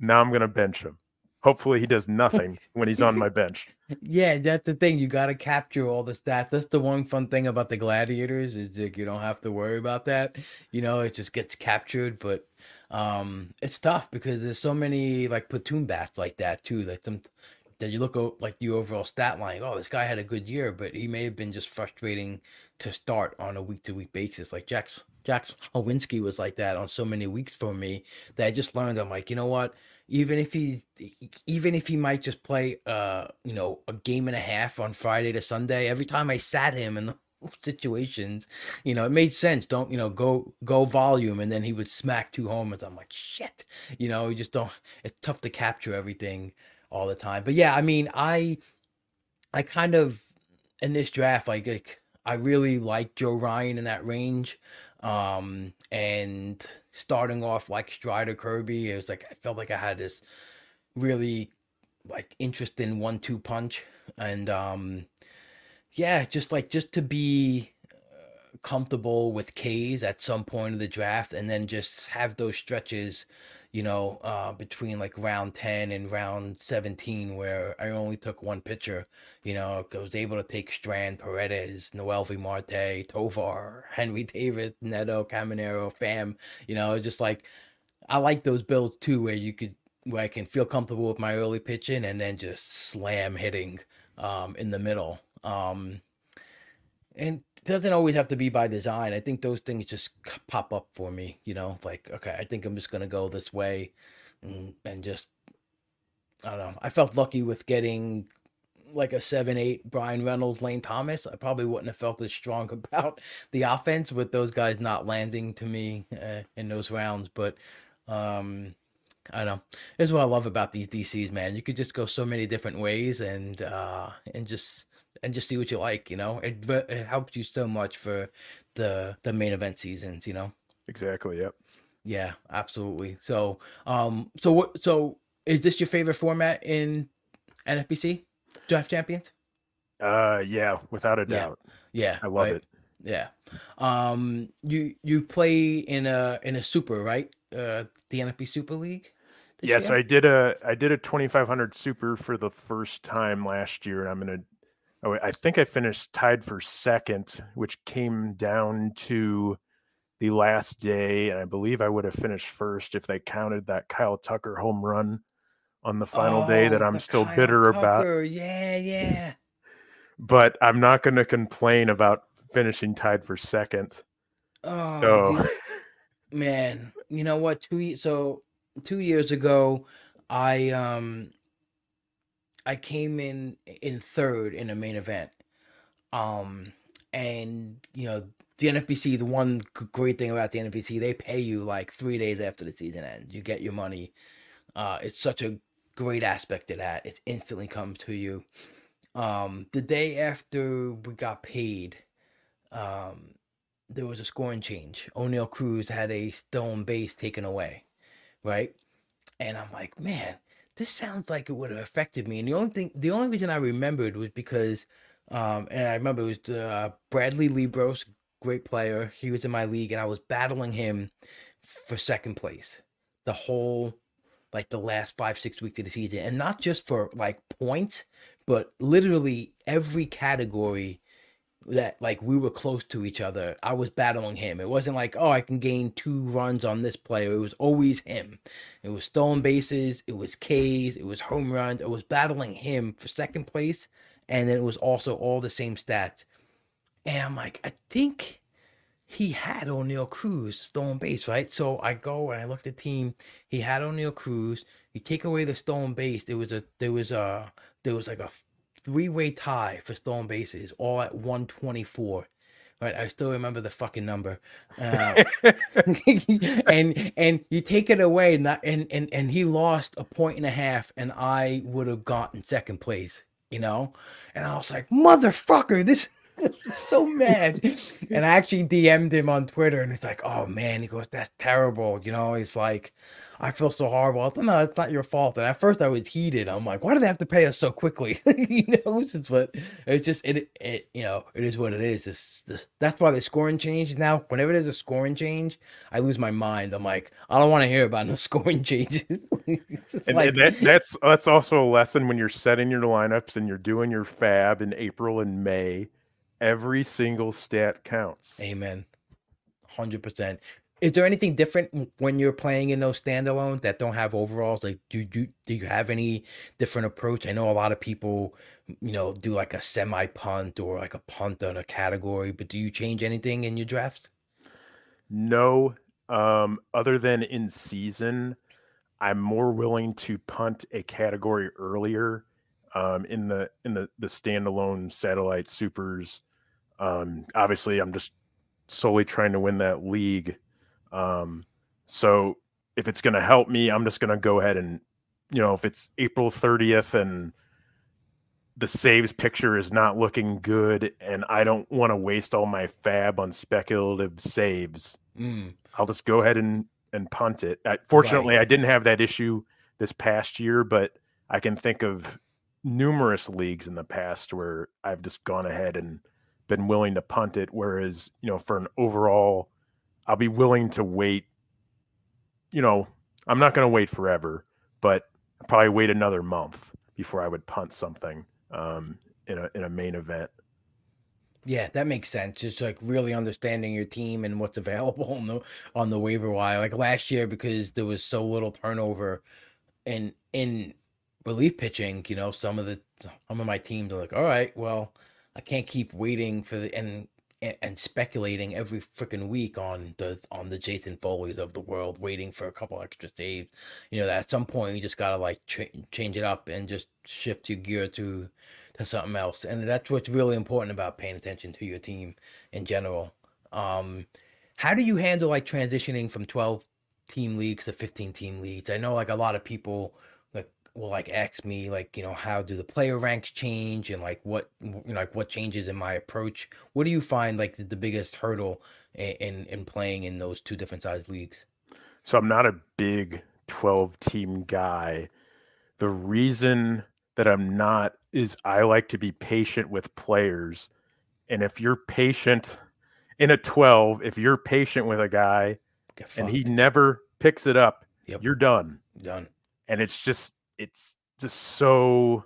Now I'm going to bench him. Hopefully, he does nothing [laughs] when he's on my bench. Yeah, that's the thing. You got to capture all the stats. That's the one fun thing about the gladiators is like you don't have to worry about that. You know, it just gets captured. But um, it's tough because there's so many like platoon bats like that too. Like them that you look like the overall stat line. Oh, this guy had a good year, but he may have been just frustrating to start on a week to week basis. Like Jack's Jack Suwinski was like that on so many weeks for me that I just learned. I'm like, you know what? even if he even if he might just play uh you know a game and a half on Friday to Sunday every time I sat him the situations you know it made sense. Don't you know go go volume. And then he would smack two homers. I'm like shit you know you just don't it's tough to capture everything all the time. But yeah I mean I I kind of in this draft like, like I really like Joe Ryan in that range. Um and starting off like Strider Kirby it was like I felt like I had this really like interesting one two punch. And um yeah just like just to be uh, comfortable with K's at some point of the draft and then just have those stretches you know uh between like round 10 and round 17 where I only took one pitcher you know I was able to take Strand Paredes Noelvi Marte Tovar Henry Davis Neto Caminero Fam you know just like I like those builds too where you could where I can feel comfortable with my early pitching and then just slam hitting um, in the middle. Um, and it doesn't always have to be by design. I think those things just pop up for me, you know, like, okay, I think I'm just going to go this way and, and just, I don't know. I felt lucky with getting like a 7 8 Bryan Reynolds, Lane Thomas. I probably wouldn't have felt as strong [laughs] about the offense with those guys not landing to me uh, in those rounds. But, um, I don't know. This is what I love about these DCs, man. You could just go so many different ways and uh and just and just see what you like, you know. It it helps you so much for the the main event seasons, you know. Exactly. Yep. Yeah, absolutely. So, um so what so is this your favorite format in NFBC? Draft Champions? Uh, yeah, without a doubt. Yeah. I love right? it. Yeah. Um you you play in a in a super, right? Uh the NFB Super League? Yes, year? I did a I did a 2500 super for the first time last year. and I'm gonna. Oh, I think I finished tied for second, which came down to the last day, and I believe I would have finished first if they counted that Kyle Tucker home run on the final day that Oh, I'm still Kyle bitter about. Yeah, yeah. But I'm not going to complain about finishing tied for second. Oh, So dude, man, you know what? Two so two years ago, I um, I came in in third in a main event, um, and you know the NFBC. The one great thing about the NFBC, they pay you like three days after the season ends. You get your money. Uh, it's such a great aspect of that. It instantly comes to you. Um, the day after we got paid, um, there was a scoring change. Oneil Cruz had a stone base taken away, right? And I'm like, man, this sounds like it would have affected me. And the only thing, the only reason I remembered was because, um, and I remember it was uh, Bradley Libros, great player. He was in my league, and I was battling him for second place the whole, like the last five six weeks of the season, and not just for like points, but literally every category that like we were close to each other. I was battling him. It wasn't like, oh, I can gain two runs on this player. It was always him. It was stolen bases, it was Ks, it was home runs. I was battling him for second place, and then it was also all the same stats. And I'm like, I think he had Oneil Cruz stolen base, right? So I go and I look at the team. He had Oneil Cruz. You take away the stolen base, there was a there was a there was like a three way tie for stolen bases, all at 124. Right, I still remember the fucking number. Uh, [laughs] and and you take it away, and, and and and he lost a point and a half, and I would have gotten second place. You know, and I was like, motherfucker, this [laughs] is so mad. and I actually DM'd him on Twitter and it's like, oh man, he goes, that's terrible. You know, he's like, I feel so horrible. I thought, no, it's not your fault. And at first I was heated. I'm like, why do they have to pay us so quickly? [laughs] you know, it's just what it's just it, it you know, it is what it is. It's, that's why the scoring change. Now, whenever there's a scoring change, I lose my mind. I'm like, I don't want to hear about no [laughs] scoring changes. and, like, and that, that's that's also a lesson when you're setting your lineups and you're doing your FAAB in April and May every single stat counts. Amen. 100%. Is there anything different when you're playing in those standalones that don't have overalls? Like, do do do you have any different approach? I know a lot of people, you know, do like a semi punt or like a punt on a category, but do you change anything in your drafts? No, um, other than in season, I'm more willing to punt a category earlier um, in the in the the standalone satellite supers um, obviously, I'm just solely trying to win that league. Um, so if it's going to help me, I'm just going to go ahead and, you know, if it's April 30th and the saves picture is not looking good and I don't want to waste all my FAAB on speculative saves, mm. I'll just go ahead and, and punt it. I, fortunately, right. I didn't have that issue this past year, but I can think of numerous leagues in the past where I've just gone ahead and – been willing to punt it. Whereas, you know, for an overall, I'll be willing to wait. You know, I'm not going to wait forever, but I'll probably wait another month before I would punt something um, in a in a main event. Yeah, that makes sense. Just like really understanding your team and what's [laughs] available on the on the waiver wire. Like last year, because there was so little turnover in in relief pitching, you know, some of the some of my teams are like, all right, well, I can't keep waiting for the and and speculating every freaking week on the on the Jason Foleys of the world, waiting for a couple extra saves. You know, that at some point you just gotta like ch- change it up and just shift your gear to to something else. And that's what's really important about paying attention to your team in general. Um, how do you handle like transitioning from twelve team leagues to fifteen team leagues? I know like a lot of people will like ask me like you know how do the player ranks change and like what you know like what changes in my approach? What do you find like the, the biggest hurdle in, in, in playing in those two different size leagues? So i'm not a big 12 team guy. The reason that i'm not is i like to be patient with players and if you're patient in a 12 if you're patient with a guy and he never picks it up yep. you're done. Done. And it's just it's just so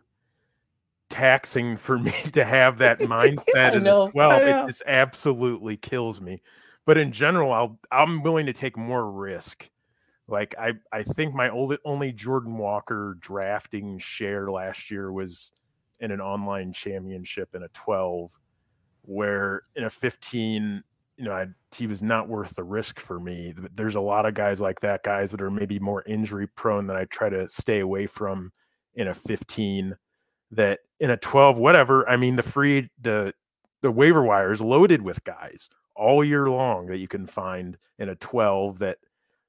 taxing for [laughs] me to have [laughs] that mindset as well. It just absolutely kills me. But in general, I'll I'm willing to take more risk. Like I I think my old, only Jordan Walker drafting share last year was in an online championship in a 12 where in a 15 you know, I, he was not worth the risk for me. There's a lot of guys like that, guys that are maybe more injury prone that I try to stay away from in a 15. That in a 12, whatever. I mean, the free the the waiver wire is loaded with guys all year long that you can find in a 12 that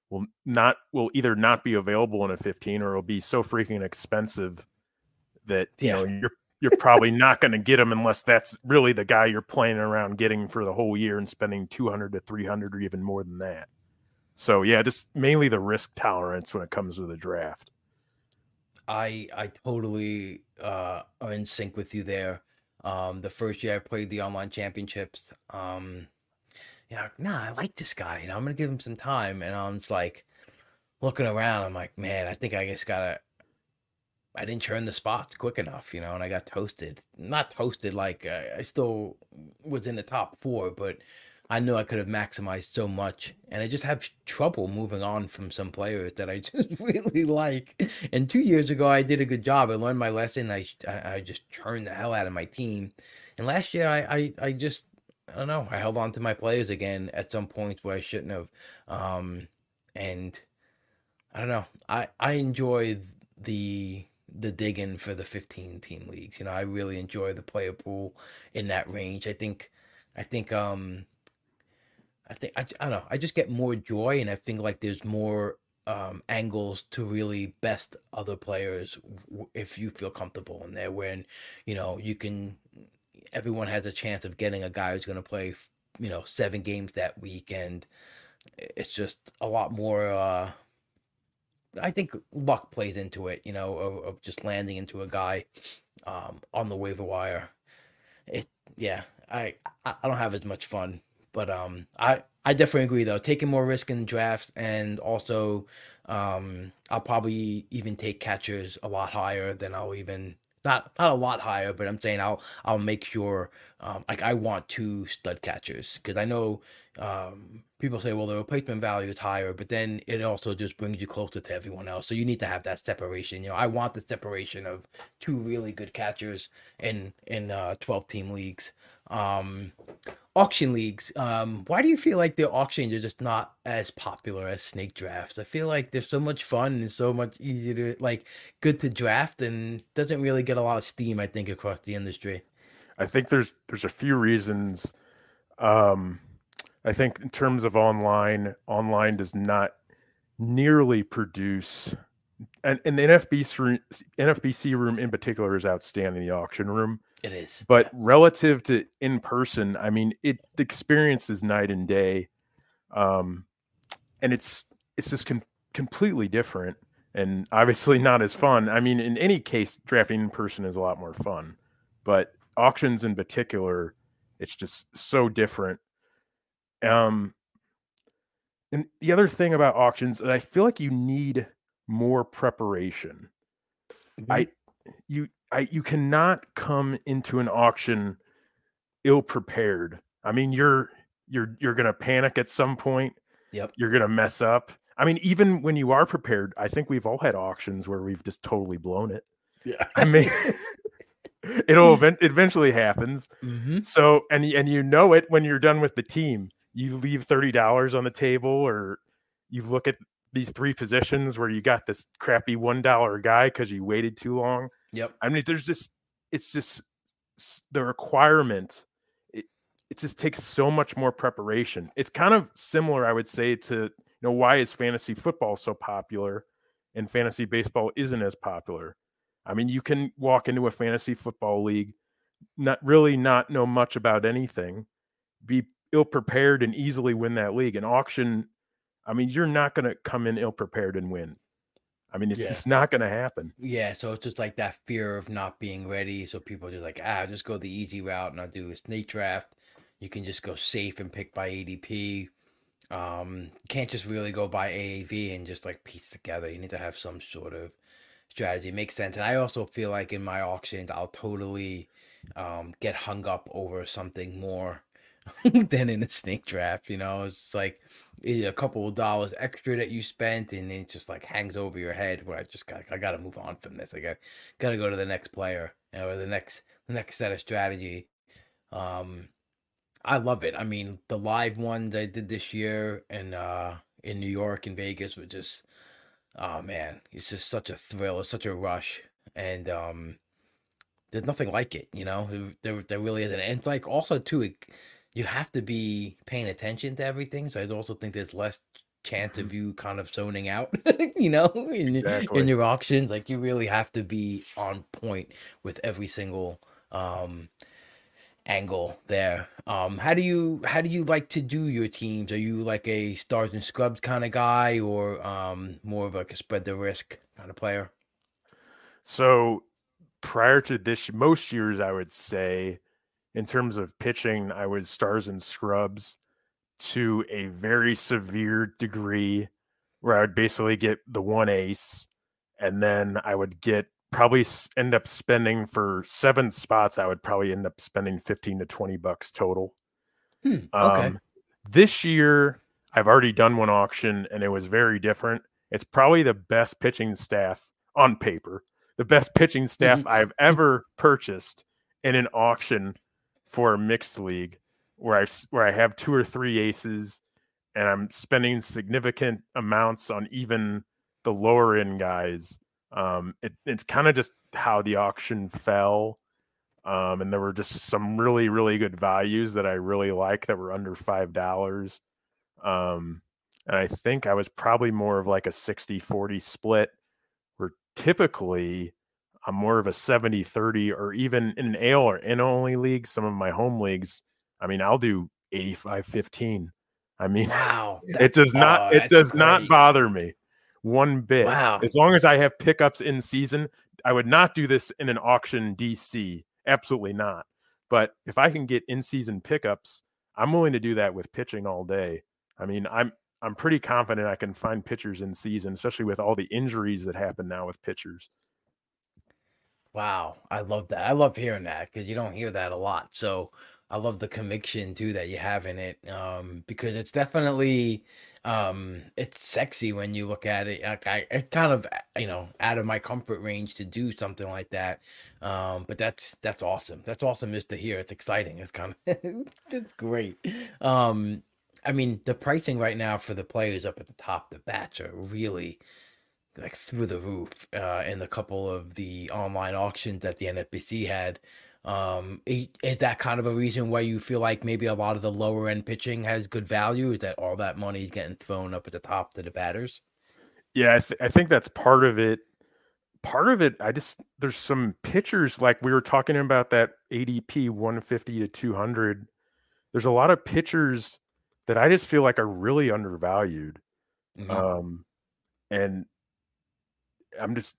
will not will either not be available in a 15 or it'll be so freaking expensive that you yeah. know you're you're probably not going to get him unless that's really the guy you're playing around getting for the whole year and spending 200 to 300 or even more than that. So yeah, just mainly the risk tolerance when it comes to the draft. I I totally uh are in sync with you there. Um the first year I played the online championships, um you know, nah, I like this guy, you know, I'm gonna give him some time. And I'm just like looking around, I'm like, man, I think I just gotta I didn't churn the spots quick enough, you know, and I got toasted. Not toasted like uh, I still was in the top four, but I knew I could have maximized so much, and I just have trouble moving on from some players that I [laughs] just really like. And two years ago, I did a good job. I learned my lesson. I I just churned the hell out of my team. And last year, I I, I just I don't know. I held on to my players again at some points where I shouldn't have. Um, and I don't know. I I enjoy the the digging for the 15 team leagues. You know, I really enjoy the player pool in that range. I think I think um I think I, I don't know. I just get more joy, and I think like there's more um, angles to really best other players if you feel comfortable in there. When you know you can, everyone has a chance of getting a guy who's going to play, you know, seven games that week, and it's just a lot more. Uh, I think luck plays into it, you know, of, of just landing into a guy um, on the waiver wire. It, yeah, I I don't have as much fun but um, I I definitely agree though. Taking more risk in drafts and also um, I'll probably even take catchers a lot higher than I'll even not not a lot higher, but I'm saying I'll I'll make sure um, like I want two stud catchers because I know um, people say well the replacement value is higher, but then it also just brings you closer to everyone else. So you need to have that separation. You know, I want the separation of two really good catchers in in uh, 12 team leagues. Um, auction leagues. Um, why do you feel like the auctions are just not as popular as snake drafts? I feel like they're so much fun and so much easier to like good to draft and doesn't really get a lot of steam. I think across the industry. I think there's there's a few reasons. Um, I think in terms of online, online does not nearly produce. And, and the NFBC, NFBC room in particular is outstanding. The auction room, it is. But yeah. relative to in person, I mean, it the experience is night and day. Um, and it's it's just com- completely different and obviously [laughs] not as fun. I mean, in any case, drafting in person is a lot more fun, but auctions in particular, it's just so different. Um, and the other thing about auctions, and I feel like you need more preparation. Mm-hmm. I you I you cannot come into an auction ill prepared. I mean, you're you're you're gonna panic at some point. Yep. You're gonna mess up. I mean, even when you are prepared, I think we've all had auctions where we've just totally blown it. Yeah. I mean, [laughs] it'll [laughs] event eventually happens. Mm-hmm. So and and you know it when you're done with the team. You leave thirty dollars on the table, or you look at these three positions where you got this crappy one dollar guy because you waited too long. Yep. I mean, there's just it's just the requirement. It it just takes so much more preparation. It's kind of similar, I would say, to you know why is fantasy football so popular, and fantasy baseball isn't as popular. I mean, you can walk into a fantasy football league, not really not know much about anything, be ill prepared and easily win that league. An auction, I mean, you're not going to come in ill prepared and win. I mean, it's yeah. just not going to happen. Yeah, so it's just like that fear of not being ready. So people are just like, ah, just go the easy route and I'll do a snake draft. You can just go safe and pick by ADP. Um, you can't just really go by AAV and just like piece together. You need to have some sort of strategy. It makes sense. And I also feel like in my auctions, I'll totally um, get hung up over something more [laughs] than in a snake draft. You know, it's like a couple of dollars extra that you spent, and it just like hangs over your head. Where I just got, I got to move on from this. I got, got to go to the next player you know, or the next, the next set of strategy. Um, I love it. I mean, the live ones I did this year in uh in New York and Vegas were just, oh man, it's just such a thrill. It's such a rush, and um, there's nothing like it. You know, there there really isn't. And it's like also too. It, you have to be paying attention to everything. So I also think there's less chance of mm-hmm. you kind of zoning out, [laughs] you know, in, exactly. in your auctions. Like you really have to be on point with every single um angle there. Um how do you how do you like to do your teams? Are you like a stars and scrubs kind of guy or um more of like a spread the risk kind of player? So prior to this most years I would say in terms of pitching, I was stars and scrubs to a very severe degree where I would basically get the one ace and then I would get probably end up spending for seven spots. I would probably end up spending 15 to 20 bucks total. Hmm, okay. Um, this year, I've already done one auction and it was very different. It's probably the best pitching staff on paper, the best pitching staff mm-hmm. I've ever purchased in an auction for a mixed league where I where I have two or three aces and I'm spending significant amounts on even the lower end guys. Um, it, it's kind of just how the auction fell. Um, and there were just some really, really good values that I really like that were under five dollars. Um, and I think I was probably more of like a 60 40 split, where typically I'm more of a 70 30, or even in an AL or in only league, some of my home leagues, I mean, I'll do 85 15. I mean, wow, [laughs] it does not, oh, it does great. not bother me one bit. Wow. As long as I have pickups in season, I would not do this in an auction DC. Absolutely not. But if I can get in season pickups, I'm willing to do that with pitching all day. I mean, I'm I'm pretty confident I can find pitchers in season, especially with all the injuries that happen now with pitchers. Wow, I love that. I love hearing that because you don't hear that a lot. So I love the conviction too that you have in it, um, because it's definitely um, it's sexy when you look at it. Like I, it kind of you know out of my comfort range to do something like that. Um, but that's that's awesome. That's awesome just to hear. It's exciting. It's kind of [laughs] it's great. Um, I mean the pricing right now for the players up at the top, the bats are really like through the roof. Uh, in a couple of the online auctions that the NFBC had. Um, is that kind of a reason why you feel like maybe a lot of the lower end pitching has good value? Is that all that money is getting thrown up at the top to the batters? Yeah, I, th- I think that's part of it. Part of it, I just there's some pitchers like we were talking about that ADP 150 to 200. There's a lot of pitchers that I just feel like are really undervalued. Mm-hmm. Um, and I'm just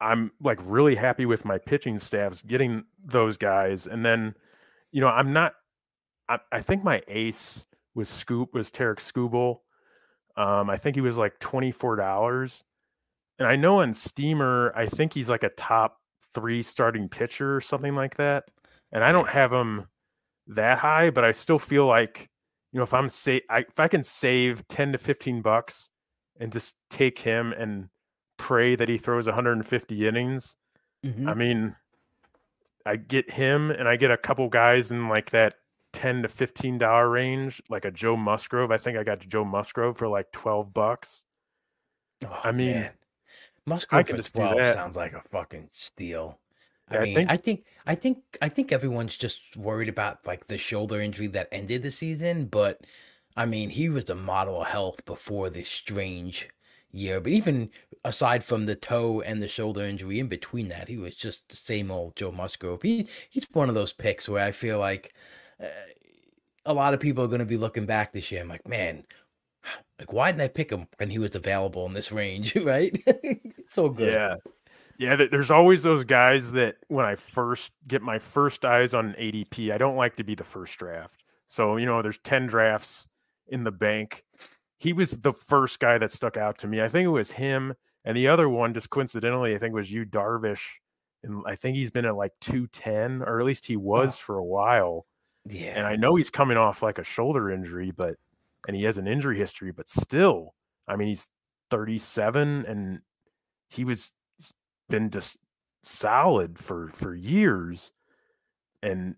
I'm like really happy with my pitching staffs getting those guys. And then, you know, I'm not. I, I think my ace was Scoop was Tarik Skubal. Um, I think he was like twenty four dollars, and I know on Steamer, I think he's like a top three starting pitcher or something like that. And I don't have him that high, but I still feel like you know if I'm say I, if I can save ten to fifteen bucks and just take him and pray that he throws 150 innings. Mm-hmm. I mean, I get him and I get a couple guys in like that 10 to 15 dollar range, like a Joe Musgrove. I think I got Joe Musgrove for like 12 bucks. Oh, I mean, man. Musgrove I can for 12 sounds like a fucking steal. I mean, I think, I think, I think, I think everyone's just worried about like the shoulder injury that ended the season, but I mean, he was a model of health before this strange year. But even aside from the toe and the shoulder injury, in between that, he was just the same old Joe Musgrove. He he's one of those picks where I feel like uh, a lot of people are going to be looking back this year. I'm like, man, like why didn't I pick him when he was available in this range? [laughs] right? [laughs] so good. Yeah. Yeah, there's always those guys that when I first get my first eyes on ADP, I don't like to be the first draft. So, you know, there's 10 drafts in the bank he was the first guy that stuck out to me. I think it was him, and the other one, just coincidentally, I think was Yu Darvish, and I think he's been at like two ten, or at least he was for a while. Yeah, and I know he's coming off like a shoulder injury, but and he has an injury history, but still, I mean, he's thirty seven, and he was been just solid for for years, and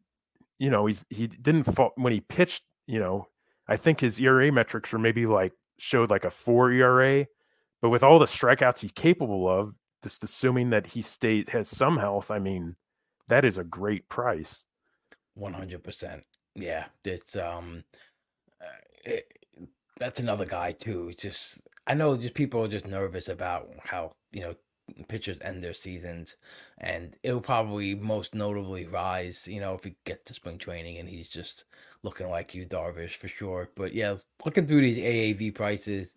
you know he's he didn't fall when he pitched. You know, I think his ERA metrics were maybe like showed like a four ERA, but with all the strikeouts he's capable of, just assuming that he stays has some health, I mean, that is a great price. One hundred percent. Yeah, it's um, uh, it, that's another guy too. It's just I know just people are just nervous about how you know pitchers end their seasons, and it'll probably most notably rise. You know, if he gets to spring training and he's just looking like Yu Darvish for sure. But yeah, looking through these AAV prices,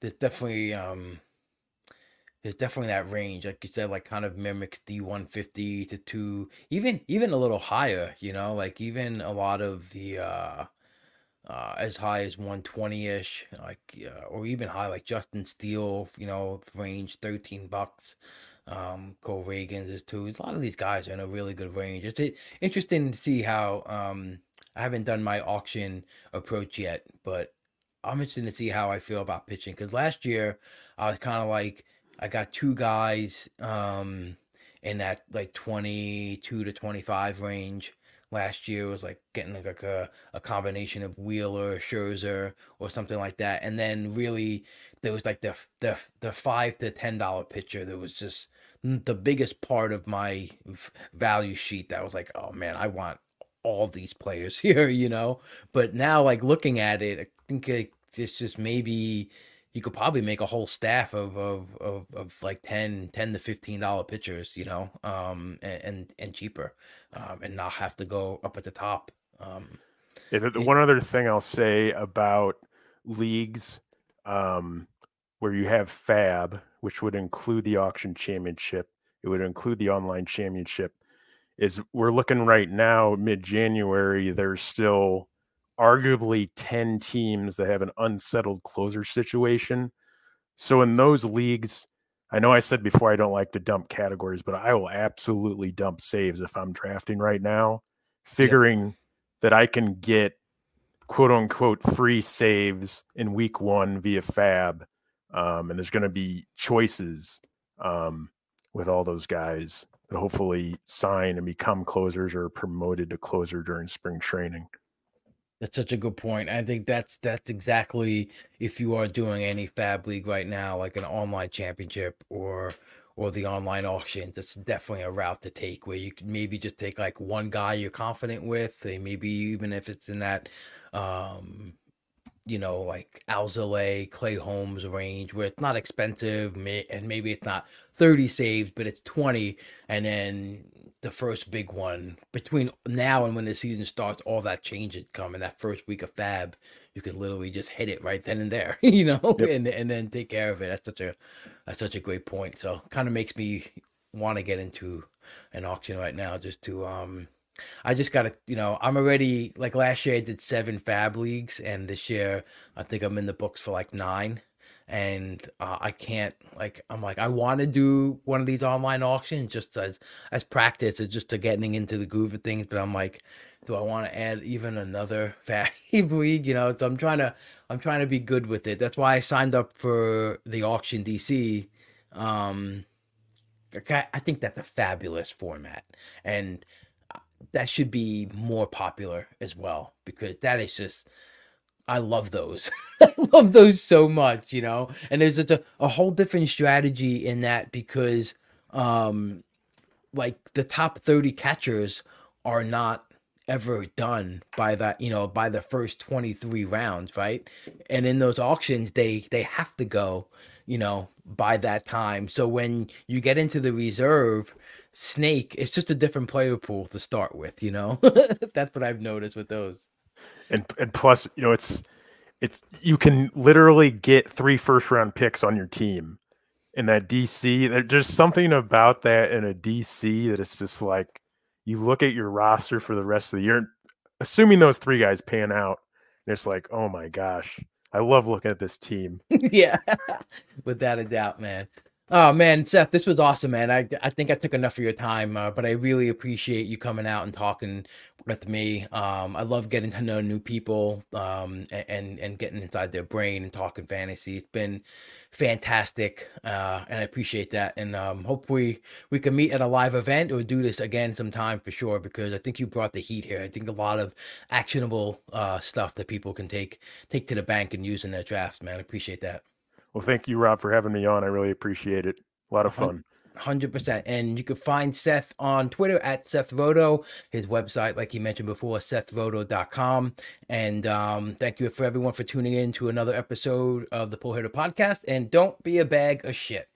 there's definitely um, there's definitely that range, like you said, like kind of mimics D one fifty to two, even even a little higher. You know, like even a lot of the uh uh, as high as 120 ish, like uh, or even high like Justin Steele, you know, range 13 bucks. Um, Cole Ragans is too. A lot of these guys are in a really good range. It's it, interesting to see how. Um, I haven't done my auction approach yet, but I'm interested to see how I feel about pitching because last year I was kind of like I got two guys um, in that like 22 to 25 range. Last year was like getting like a, a combination of Wheeler, Scherzer, or something like that, and then really there was like the the the five to ten dollar pitcher that was just the biggest part of my value sheet. That was like, oh man, I want all these players [laughs] here, you know. But now, like looking at it, I think it's just maybe you could probably make a whole staff of of of, of like 10, 10 to fifteen dollar pitchers, you know, um, and and, and cheaper, um, and not have to go up at the top. Um, yeah, the, the one other thing I'll say about leagues um, where you have FAAB, which would include the auction championship, it would include the online championship is we're looking right now mid January. There's still arguably 10 teams that have an unsettled closer situation. So in those leagues, I know I said before I don't like to dump categories, but I will absolutely dump saves if I'm drafting right now, figuring that I can get quote unquote free saves in week one via FAAB. Um, and there's going to be choices um, with all those guys that hopefully sign and become closers or promoted to closer during spring training. That's such a good point. I think that's that's exactly if you are doing any FAAB league right now, like an online championship or or the online auctions, that's definitely a route to take where you can maybe just take like one guy you're confident with, say maybe even if it's in that um you know, like Alzolay, Clay Holmes range where it's not expensive and maybe it's not 30 saves, but it's 20. And then the first big one between now and when the season starts, all that changes come. And that first week of FAAB, you can literally just hit it right then and there, [laughs] you know, yep. and and then take care of it. That's such a that's such a great point. So kind of makes me want to get into an auction right now just to um I just gotta, you know, I'm already like last year I did seven FAAB leagues, and this year I think I'm in the books for like nine. And uh, I can't like I'm like I want to do one of these online auctions just as as practice, or just to getting into the groove of things. But I'm like, do I want to add even another [laughs] FAAB league? You know, so I'm trying to I'm trying to be good with it. That's why I signed up for the auction DC. Um, I think that's a fabulous format, and that should be more popular as well because that is just I love those. [laughs] I love those so much, you know. And there's a, a whole different strategy in that because um like the top 30 catchers are not ever done by that, you know, by the first 23 rounds, right? And in those auctions they they have to go, you know, by that time. So when you get into the reserve, Snake, it's just a different player pool to start with, you know? [laughs] That's what I've noticed with those. And and plus, you know, it's it's you can literally get three first round picks on your team in that DC. There's something about that in a DC that it's just like you look at your roster for the rest of the year, assuming those three guys pan out, and it's like, oh my gosh, I love looking at this team. [laughs] yeah, [laughs] without a doubt, man. Oh man, Seth, this was awesome, man. I I think I took enough of your time, uh, but I really appreciate you coming out and talking with me. Um, I love getting to know new people, um, and and getting inside their brain and talking fantasy. It's been fantastic, uh, and I appreciate that. And um, hopefully we can meet at a live event or do this again sometime for sure. Because I think you brought the heat here. I think a lot of actionable uh, stuff that people can take take to the bank and use in their drafts. Man, I appreciate that. Well, thank you, Rob, for having me on. I really appreciate it. A lot of fun. 100%. And you can find Seth on Twitter at SethRoto. His website, like he mentioned before, sethroto.com. And um, thank you for everyone for tuning in to another episode of the Pull Hitter Podcast. And don't be a bag of shit.